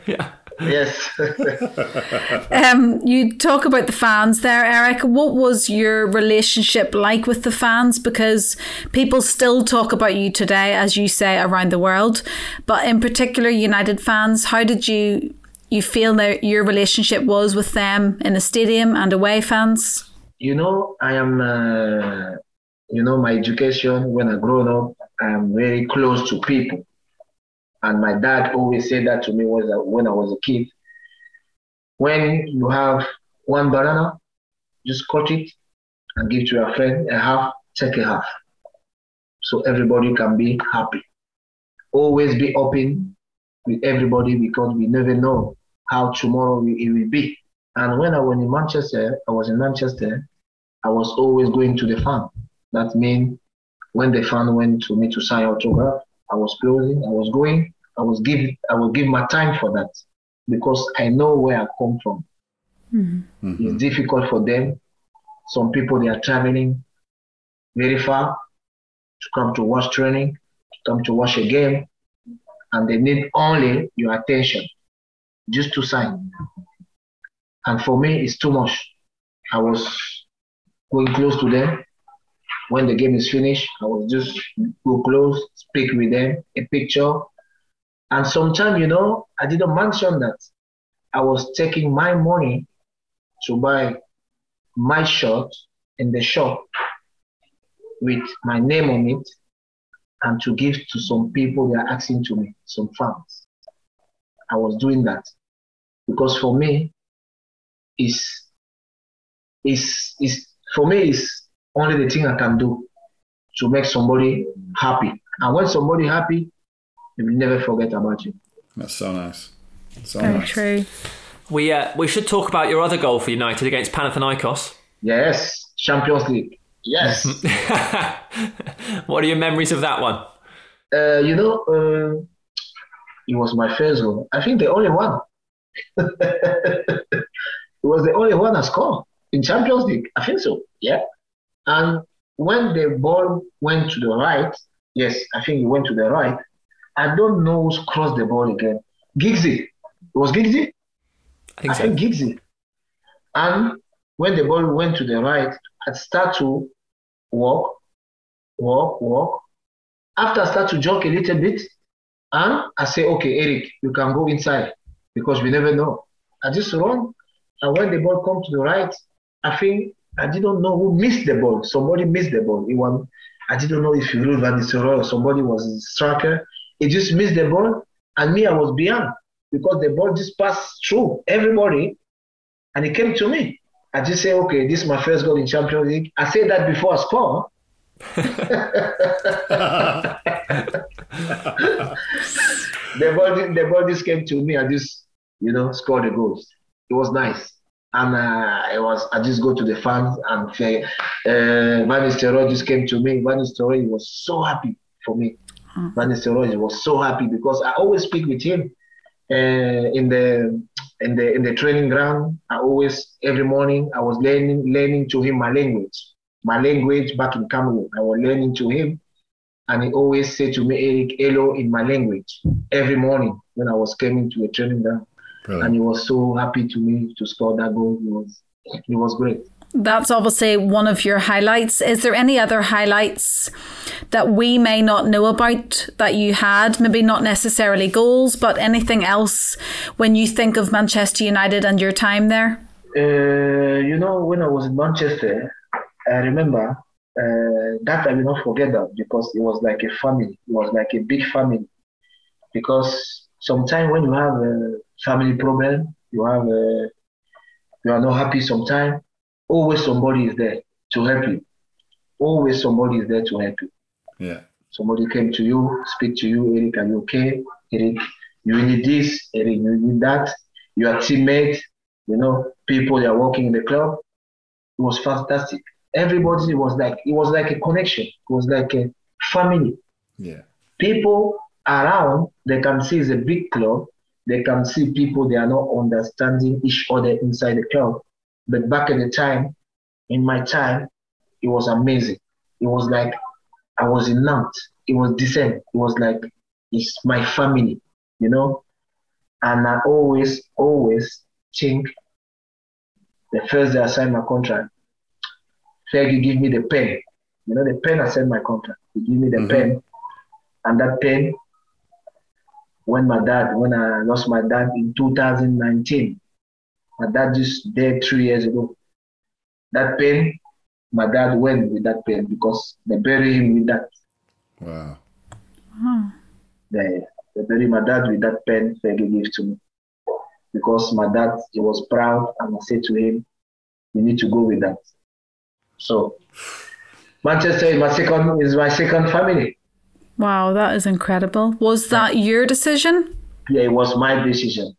Yeah. Yes. Um, you talk about the fans there, Eric. What was your relationship like with the fans? Because people still talk about you today, as you say, around the world. But in particular, United fans, how did you you feel that your relationship was with them in the stadium and away fans? you know, I am, uh, you know, my education when I grown up, I am very close to people. And my dad always said that to me was when I was a kid. When you have one banana, just cut it and give to your friend a half, take a half. So everybody can be happy. Always be open with everybody because we never know how tomorrow it will be. And when I was in Manchester, I was in Manchester, I was always going to the fan. That means when the fan went to me to sign autograph, I was closing, I was going, I was give I will give my time for that because I know where I come from. Hmm. Mm-hmm. It's difficult for them. Some people they are traveling very far to come to watch training, to come to watch a game, and they need only your attention just to sign. And for me, it's too much. I was going close to them. When the game is finished, I was just go close, speak with them, a picture. And sometimes, you know, I didn't mention that I was taking my money to buy my shirt in the shop with my name on it and to give to some people they are asking to me, some fans. I was doing that because for me, is is is for me is only the thing I can do to make somebody happy. And when somebody happy, they will never forget about you. That's so nice. So Very nice. true. We uh, we should talk about your other goal for United against Panathinaikos. Yes, Champions League. Yes. what are your memories of that one? uh, you know, uh, it was my first goal. I think the only one. it was the only one I scored in Champions League. I think so. Yeah. And when the ball went to the right, yes, I think it went to the right. I don't know who's crossed the ball again. Giggsy. It was Giggsy? I think I think Giggsy. And when the ball went to the right, I start to walk, walk, walk. After I start to jog a little bit, and I say, okay, Eric, you can go inside because we never know. I just run, and when the ball comes to the right, I think I didn't know who missed the ball. Somebody missed the ball. It was, I didn't know if Ruud van Nistelrooy or somebody was a striker. He just missed the ball, and me, I was beyond because the ball just passed through everybody, and it came to me. I just say, okay, this is my first goal in Champions League. I said that before I score. the ball, the ball just came to me. I just, you know, scored the goals. It was nice, and uh, it was. I just go to the fans and uh, Van Nistelrooy just came to me. Van Nistelrooy was so happy for me. Van Nistelrooy was so happy because I always speak with him uh, in the in the in the training ground. I always every morning I was learning learning to him my language, my language back in Cameroon. I was learning to him, and he always said to me, Eric, hello in my language every morning when I was coming to a training ground. And he was so happy to me to score that goal. It was it was great. That's obviously one of your highlights. Is there any other highlights that we may not know about that you had? Maybe not necessarily goals, but anything else when you think of Manchester United and your time there? Uh, you know, when I was in Manchester, I remember uh, that I will not forget that because it was like a family. It was like a big family. Because sometimes when you have a family problem, you have a, you are not happy sometimes, always somebody is there to help you. Always somebody is there to help you. Yeah. Somebody came to you, speak to you, Eric, are you okay? Eric, you need this, Eric, you need that. Your teammate, you know, people that are working in the club. It was fantastic. Everybody was like, it was like a connection. It was like a family. Yeah. People around, they can see it's a big club. They can see people, they are not understanding each other inside the club. But back at the time, in my time, it was amazing. It was like I was in Nantes. It was decent. It was like it's my family, you know. And I always, always think the first day I signed my contract, Fergie give me the pen. You know, the pen I signed my contract. He give me the Mhm. pen. And that pen, when my dad, when I lost my dad in 2019, my dad just died three years ago. That pen, my dad went with that pen because they bury him with that. Wow. They, they buried my dad with that pen Fergie gave to me. Because my dad, he was proud and I said to him, you need to go with that. So Manchester is my second is my second family. Wow, that is incredible. Was that your decision? Yeah, it was my decision.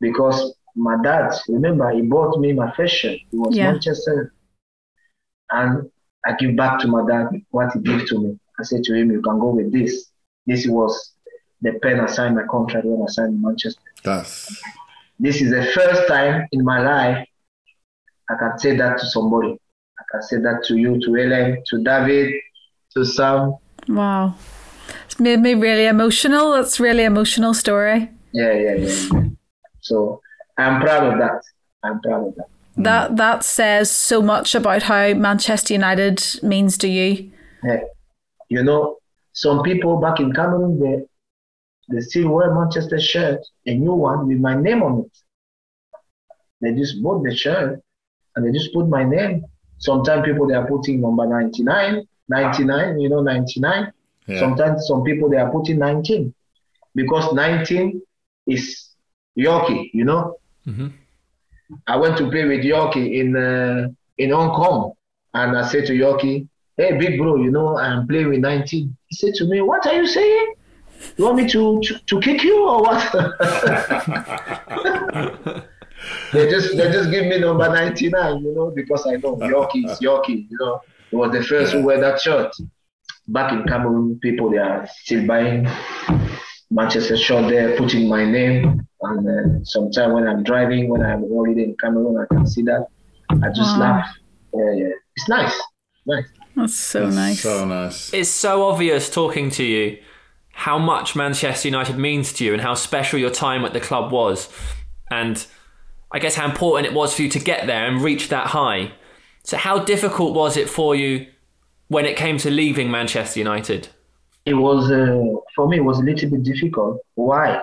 Because my dad, remember, he bought me my first shirt. It was Yeah. Manchester. And I give back to my dad what he gave to me. I said to him, you can go with this. This was the pen I signed my contract when I signed in Manchester. That's This is the first time in my life I can say that to somebody. I can say that to you, to Ellen, to David, to Sam. Wow. It's made me really emotional. That's really emotional story. Yeah, yeah, yeah. yeah. So I'm proud of that. I'm proud of that. That that says so much about how Manchester United means to you. Yeah. You know, some people back in Cameroon, they, they still wear Manchester shirt, a new one with my name on it. They just bought the shirt and they just put my name. Sometimes people they are putting number 99, 99, you know, 99. yeah. Sometimes some people they are putting 19 because 19 is Yorkie, you know. Mhm. I went to play with Yorkie in uh, in Hong Kong, and I said to Yorkie, "Hey, big bro, you know I'm playing with 19." He said to me, "What are you saying? You want me to to, to kick you or what?" they just they just give me number 99, you know, because I know Yorkie is Yorkie, you know. He was the first who wear that shirt. Back in Cameroon, people they are still buying Manchester shirt there, putting my name. And uh, sometimes when I'm driving, when I'm on holiday in Cameroon, I can see that. I just Wow. laugh. Yeah, yeah. It's nice. Nice. That's so That's nice. So nice. It's so obvious talking to you how much Manchester United means to you and how special your time at the club was. And I guess how important it was for you to get there and reach that high. So, how difficult was it for you when it came to leaving Manchester United? It was, uh, for me, it was a little bit difficult. Why?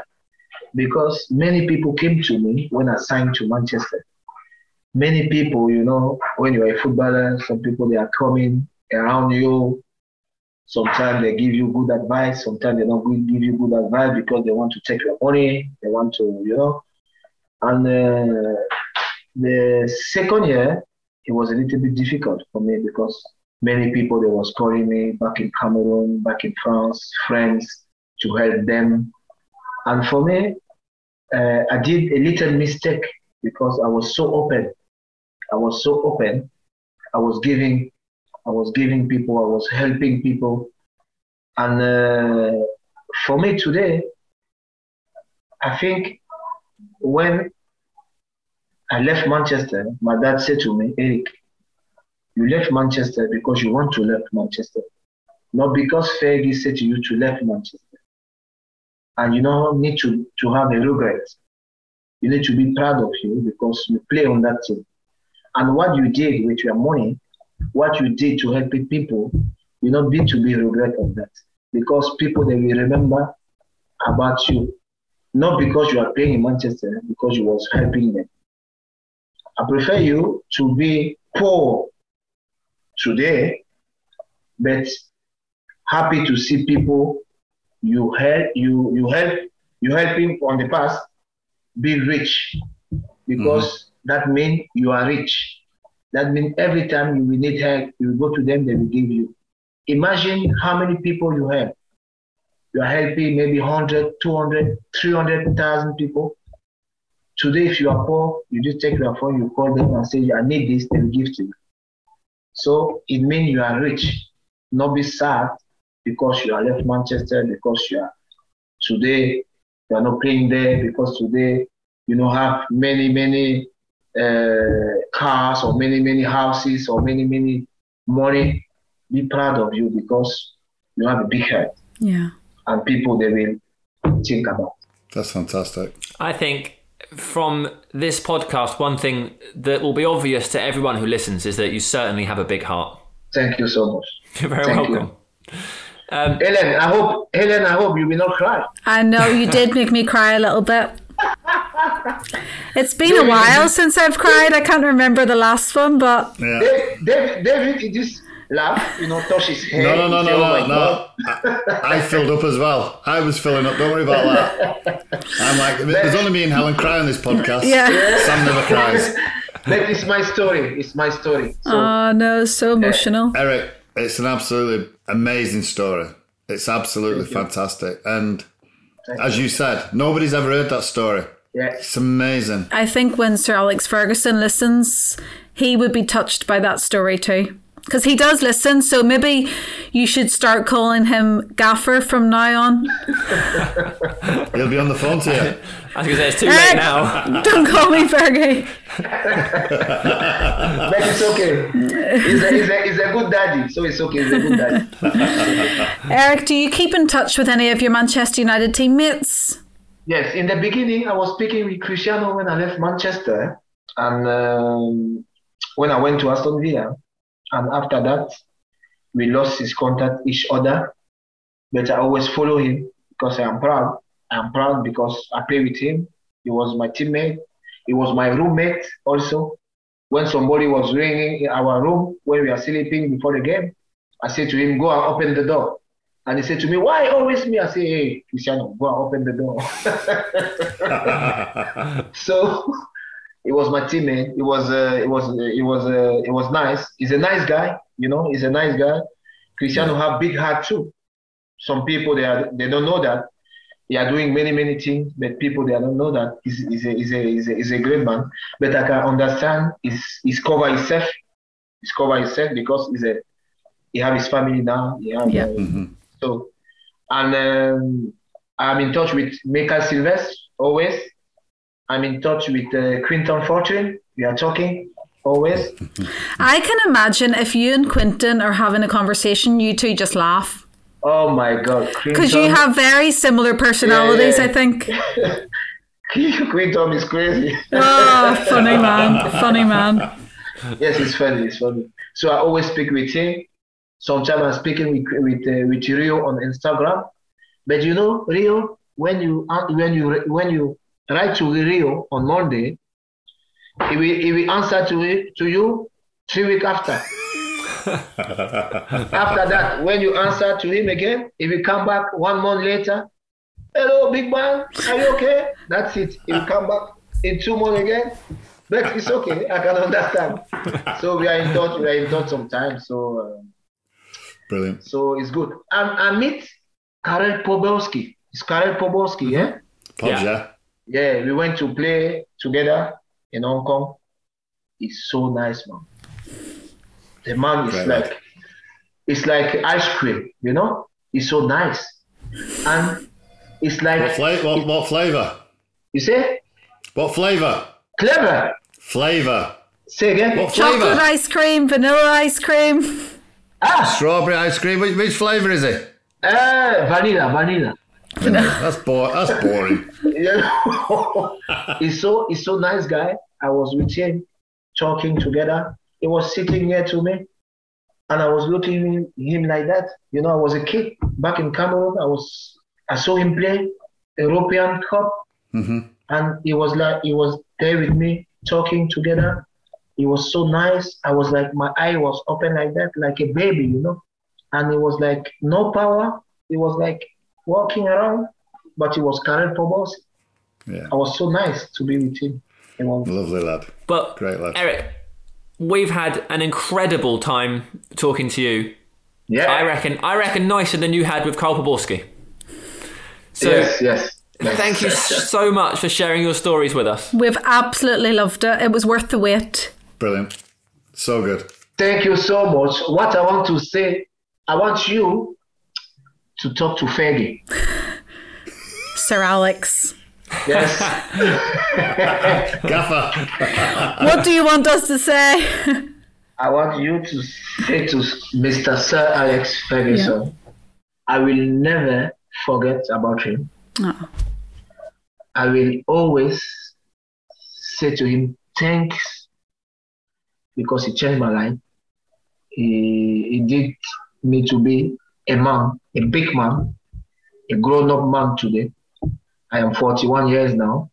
Because many people came to me when I signed to Manchester. Many people, you know, when you're a footballer, some people they are coming around you. Sometimes they give you good advice. Sometimes they don't give you good advice because they want to take your money. They want to, you know. And uh, the second year, it was a little bit difficult for me because many people they was calling me back in Cameroon, back in France, friends to help them. And for me, uh, I did a little mistake because I was so open. I was so open. I was giving, I was giving people, I was helping people. And uh, for me today, I think when I left Manchester, my dad said to me, Eric, you left Manchester because you want to leave Manchester, not because Fergie said to you to leave Manchester. And you don't need to, to have a regret. You need to be proud of you because you play on that team. and what you did with your money, what you did to help people, you don't need to be regret of that because people they will remember about you, not because you are playing in Manchester, because you was helping them. I prefer you to be poor today, but happy to see people you help you you help you helping on the past be rich because mm-hmm. that means you are rich. That means every time you will need help, you will go to them, they will give you. Imagine how many people you have. You are helping maybe 100, 200, 300,000 people. Today, if you are poor, you just take your phone, you call them and say, I need this, they will give to you. So it means you are rich. Not be sad because you are left Manchester, because you are today, you are not playing there, because today you know have many, many uh, cars or many, many houses or many, many money be proud of you because you have a big head. Yeah. And people they will think about. That's fantastic. I think from this podcast, one thing that will be obvious to everyone who listens is that you certainly have a big heart. Thank you so much. You're very Thank welcome. Um, Helen, I hope Helen, I hope you will not cry. I know you did make me cry a little bit. It's been David, a while since I've cried. I can't remember the last one, but yeah. David, David, just laugh, you know, touch his head. No, no, no, no, no, no. I, I, filled up as well. I was filling up. Don't worry about that. I'm like, there's only me and Helen cry on this podcast. Yeah. Sam never cries. But it's my story. It's my story. So, oh no, so emotional. Eric, it's an absolutely amazing story. It's absolutely fantastic. And as you said, nobody's ever heard that story. Yeah. It's amazing. I think when Sir Alex Ferguson listens, he would be touched by that story too because he does listen. So maybe you should start calling him Gaffer from now on. He'll be on the phone to you. I was going to say it's too late now. Don't call me Fergie. but it's okay. He's a, he's, a, he's a good daddy, so it's okay. He's a good daddy. Eric, do you keep in touch with any of your Manchester United teammates? Yes, in the beginning, I was speaking with Cristiano when I left Manchester, and um, when I went to Aston Villa and after that, we lost his contact each other. But I always follow him because I am proud. I am proud because I play with him. He was my teammate. He was my roommate also. When somebody was ringing in our room when we are sleeping before the game, I said to him, "Go and open the door." And he said to me, "Why always me?" I say, "Hey, Cristiano, go and open the door." so he was my teammate. It was uh, it was uh, it was uh, it was nice. He's a nice guy, you know. He's a nice guy. Cristiano have big heart too. Some people they are they don't know that he are doing many many things, but people they don't know that he's, he's, a, he's, a, he's, a, he's a great man. But I can understand he's he's cover himself. He's cover himself because he's a he have his family now. yeah. Uh, mm-hmm. So and um, I'm in touch with Mikaël Silvestre always I'm in touch with uh, Quinton Fortune. We are talking always. I can imagine if you and Quinton are having a conversation, you two just laugh. Oh my god, because you have very similar personalities. Yeah, yeah. I think. Quinton is crazy. oh, funny man, funny man. Yes, it's funny. It's funny. So I always speak with him. Sometimes I'm speaking with with uh, with Rio on Instagram. But you know, Rio, when you when you when you write to Rio on Monday, he will, he will answer to, it, to you three weeks after. after that, when you answer to him again, he will come back one month later. Hello, big man, are you okay? That's it. He will come back in two months again. But it's okay. I can understand. So we are in touch. We are in touch sometimes. So uh, brilliant. So it's good. And I meet Karel Poborsky. It's Karel Poborsky, yeah. Pobs, yeah yeah, we went to play together in Hong Kong. It's so nice, man. The man is like, it's like ice cream, you know. It's so nice, and it's like what, fla- what, what flavor? You say? What flavor? Clever. Flavor. Say again. What flavor? Chocolate ice cream, vanilla ice cream. Ah, strawberry ice cream. Which, which flavor is it? Uh, vanilla, vanilla. That's boring. That's boring. Yeah. he's so he's so nice guy. I was with him talking together. He was sitting near to me, and I was looking at him like that. You know, I was a kid back in Cameroon. I was I saw him play European Cup, mm-hmm. and he was like he was there with me talking together. He was so nice. I was like my eye was open like that, like a baby, you know. And he was like no power. He was like walking around, but he was carried for balls. Yeah. I was so nice to be with him. You know, Lovely lad. But Great lad. Eric, we've had an incredible time talking to you. yeah. I reckon. I reckon nicer than you had with Karel Poborsky. So yes, yes. yes. thank you so much for sharing your stories with us. We've absolutely loved it. It was worth the wait. Brilliant. So good. Thank you so much. What I want to say, I want you to talk to Fergie. Sir Alex. Yes. Gaffer. What do you want us to say? I want you to say to Mr. Sir Alex Ferguson, I will never forget about him. Oh. I will always say to him, thanks, because he changed my life. He, he did me to be a man, a big man, a grown up man today. I am 41 years now.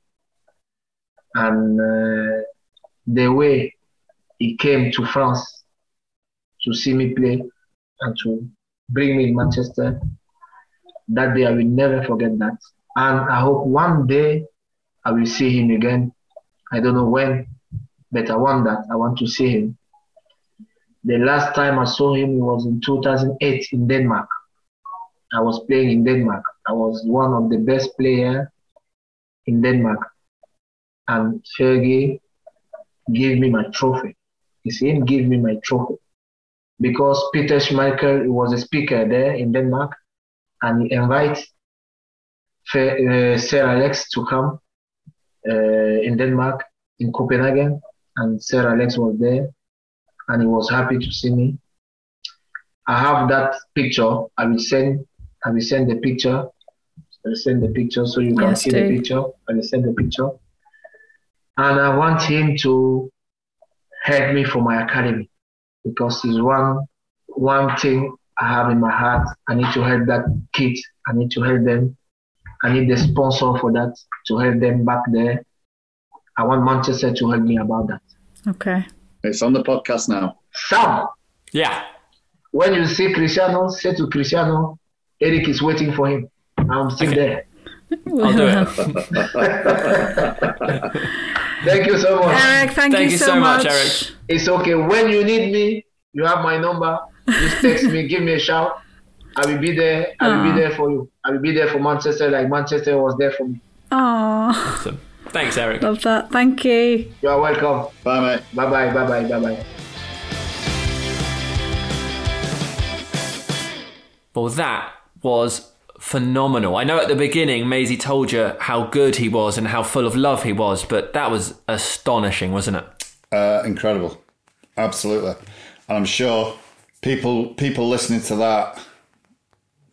And uh, the way he came to France to see me play and to bring me in Manchester, that day I will never forget that. And I hope one day I will see him again. I don't know when, but I want that. I want to see him. The last time I saw him was in 2008 in Denmark. I was playing in Denmark. I was one of the best players in Denmark. And Fergie gave me my trophy. It's him give me my trophy. Because Peter Schmeichel was a speaker there in Denmark and he invited uh, Sir Alex to come uh, in Denmark, in Copenhagen. And Sir Alex was there and he was happy to see me. I have that picture. I will send I will send the picture. I will send the picture so you can Yes, see do. the picture. I will send the picture. And I want him to help me for my academy because it's one one thing I have in my heart. I need to help that kid. I need to help them. I need the sponsor for that to help them back there. I want Manchester to help me about that. Okay. It's on the podcast now. Sam, Yeah. when you see Cristiano, say to Cristiano, Eric is waiting for him. I'm still um, there. I'll do it. Thank you so much. Eric, thank, Thank you, you so, so much, much. Eric. It's okay. When you need me, you have my number. Just text me, give me a shout. I will be there. I will Aw. be ah. there for you. I will be there for Manchester like Manchester was there for me. Oh, Awesome. Thanks, Eric. love that. Thank you. You are welcome. Bye, mate. Bye bye. Bye bye. Bye bye. Well, that was phenomenal. I know at the beginning, Maisie told you how good he was and how full of love he was, but that was astonishing, wasn't it? Uh, incredible. Absolutely. And I'm sure people people listening to that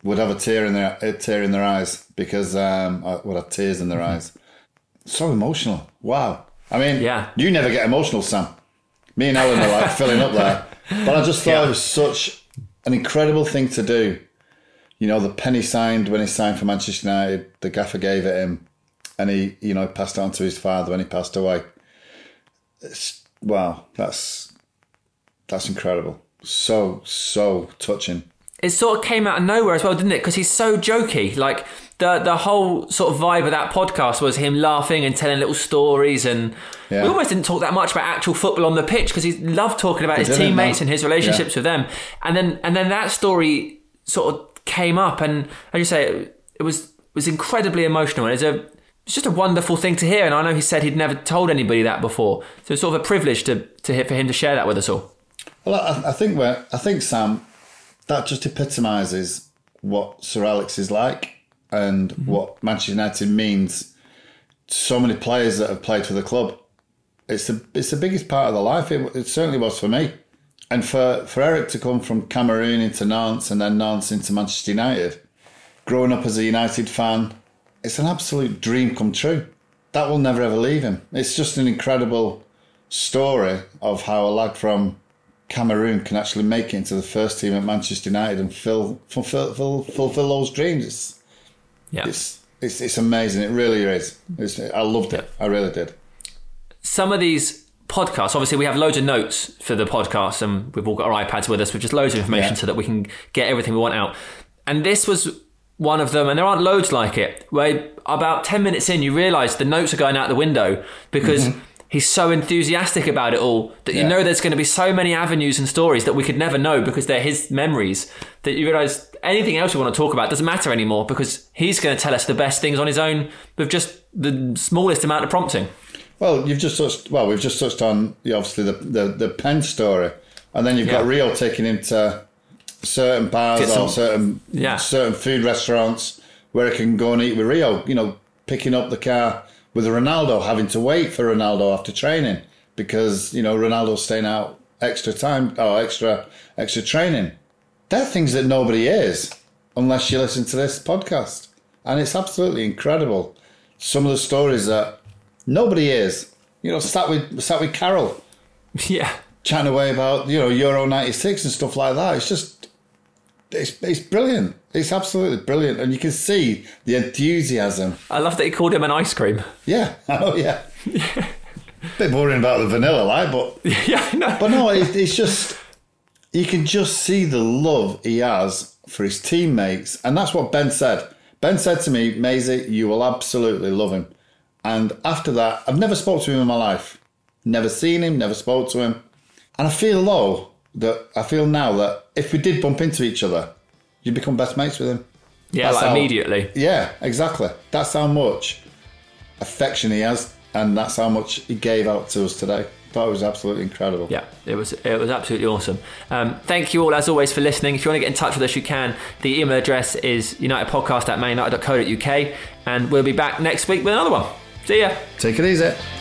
would have a tear in their a tear in their eyes because um, uh, would have tears in their eyes. So emotional. Wow. I mean, Yeah. you never get emotional, Sam. Me and Ellen are like filling up there. But I just thought Yeah. it was such an incredible thing to do. You know, the penny signed when he signed for Manchester United, the gaffer gave it him, and he, you know, passed it on to his father when he passed away. It's, wow, that's that's incredible. So so touching. It sort of came out of nowhere as well, didn't it? Because he's so jokey. Like the the whole sort of vibe of that podcast was him laughing and telling little stories, and Yeah. we almost didn't talk that much about actual football on the pitch because he loved talking about his teammates no. and his relationships Yeah. with them. And then and then that story sort of came up, and as you say, it, it was was incredibly emotional. And it's a it's just a wonderful thing to hear. And I know he said he'd never told anybody that before, so it's sort of a privilege to to hear, for him to share that with us all. Well, I, I think we're, I think Sam, that just epitomises what Sir Alex is like and mm-hmm. what Manchester United means. to So many players that have played for the club. It's the it's the biggest part of their life. It, it certainly was for me, and for for Eric to come from Cameroon into Nantes and then Nantes into Manchester United, growing up as a United fan, it's an absolute dream come true. That will never ever leave him. It's just an incredible story of how a lad from Cameroon can actually make it into the first team at Manchester United and fill, fulfill, fulfill, fulfill those dreams. It's, Yeah. it's, it's, it's amazing. It really is. It's, I loved it. I really did. some of these podcasts, obviously, we have loads of notes for the podcast, and we've all got our iPads with us with just loads of information Yeah. so that we can get everything we want out. And this was one of them, and there aren't loads like it, where about 10 minutes in, you realise the notes are going out the window because. He's so enthusiastic about it all that you Mm-hmm. Yeah. know there's going to be so many avenues and stories that we could never know because they're his memories. That you realise anything else we want to talk about doesn't matter anymore because he's going to tell us the best things on his own with just the smallest amount of prompting. Well, you've just touched. Well, we've just touched on yeah, obviously the the, the pen story, and then you've got Yeah. Rio taking him to certain bars some- or certain Yeah. certain food restaurants where he can go and eat with Rio. You know, picking up the car with Ronaldo, having to wait for Ronaldo after training because you know Ronaldo's staying out extra time or extra extra training. They're things that nobody hears unless you listen to this podcast, and it's absolutely incredible. Some of the stories that nobody is. You know, sat with sat with Karel Yeah. chatting away about you know Euro '96 and stuff like that. It's just it's it's brilliant. It's absolutely brilliant, and you can see the enthusiasm. I love that he called him an ice cream. Yeah, oh yeah. A bit boring about the vanilla, like, but yeah, I know. but no, it, it's just you can just see the love he has for his teammates, and that's what Ben said. Ben said to me, Maisie, you will absolutely love him. And after that, I've never spoke to him in my life. Never seen him, never spoke to him. And I feel though that I feel now that if we did bump into each other, you'd become best mates with him. yeah, like how- immediately. Yeah, exactly. That's how much affection he has, and that's how much he gave out to us today. Thought it was absolutely incredible. Yeah, it was it was absolutely awesome. Um, thank you all as always for listening. If you want to get in touch with us, you can. The email address is unitedpodcast at manunited.co.uk, and we'll be back next week with another one. See ya. Take it easy.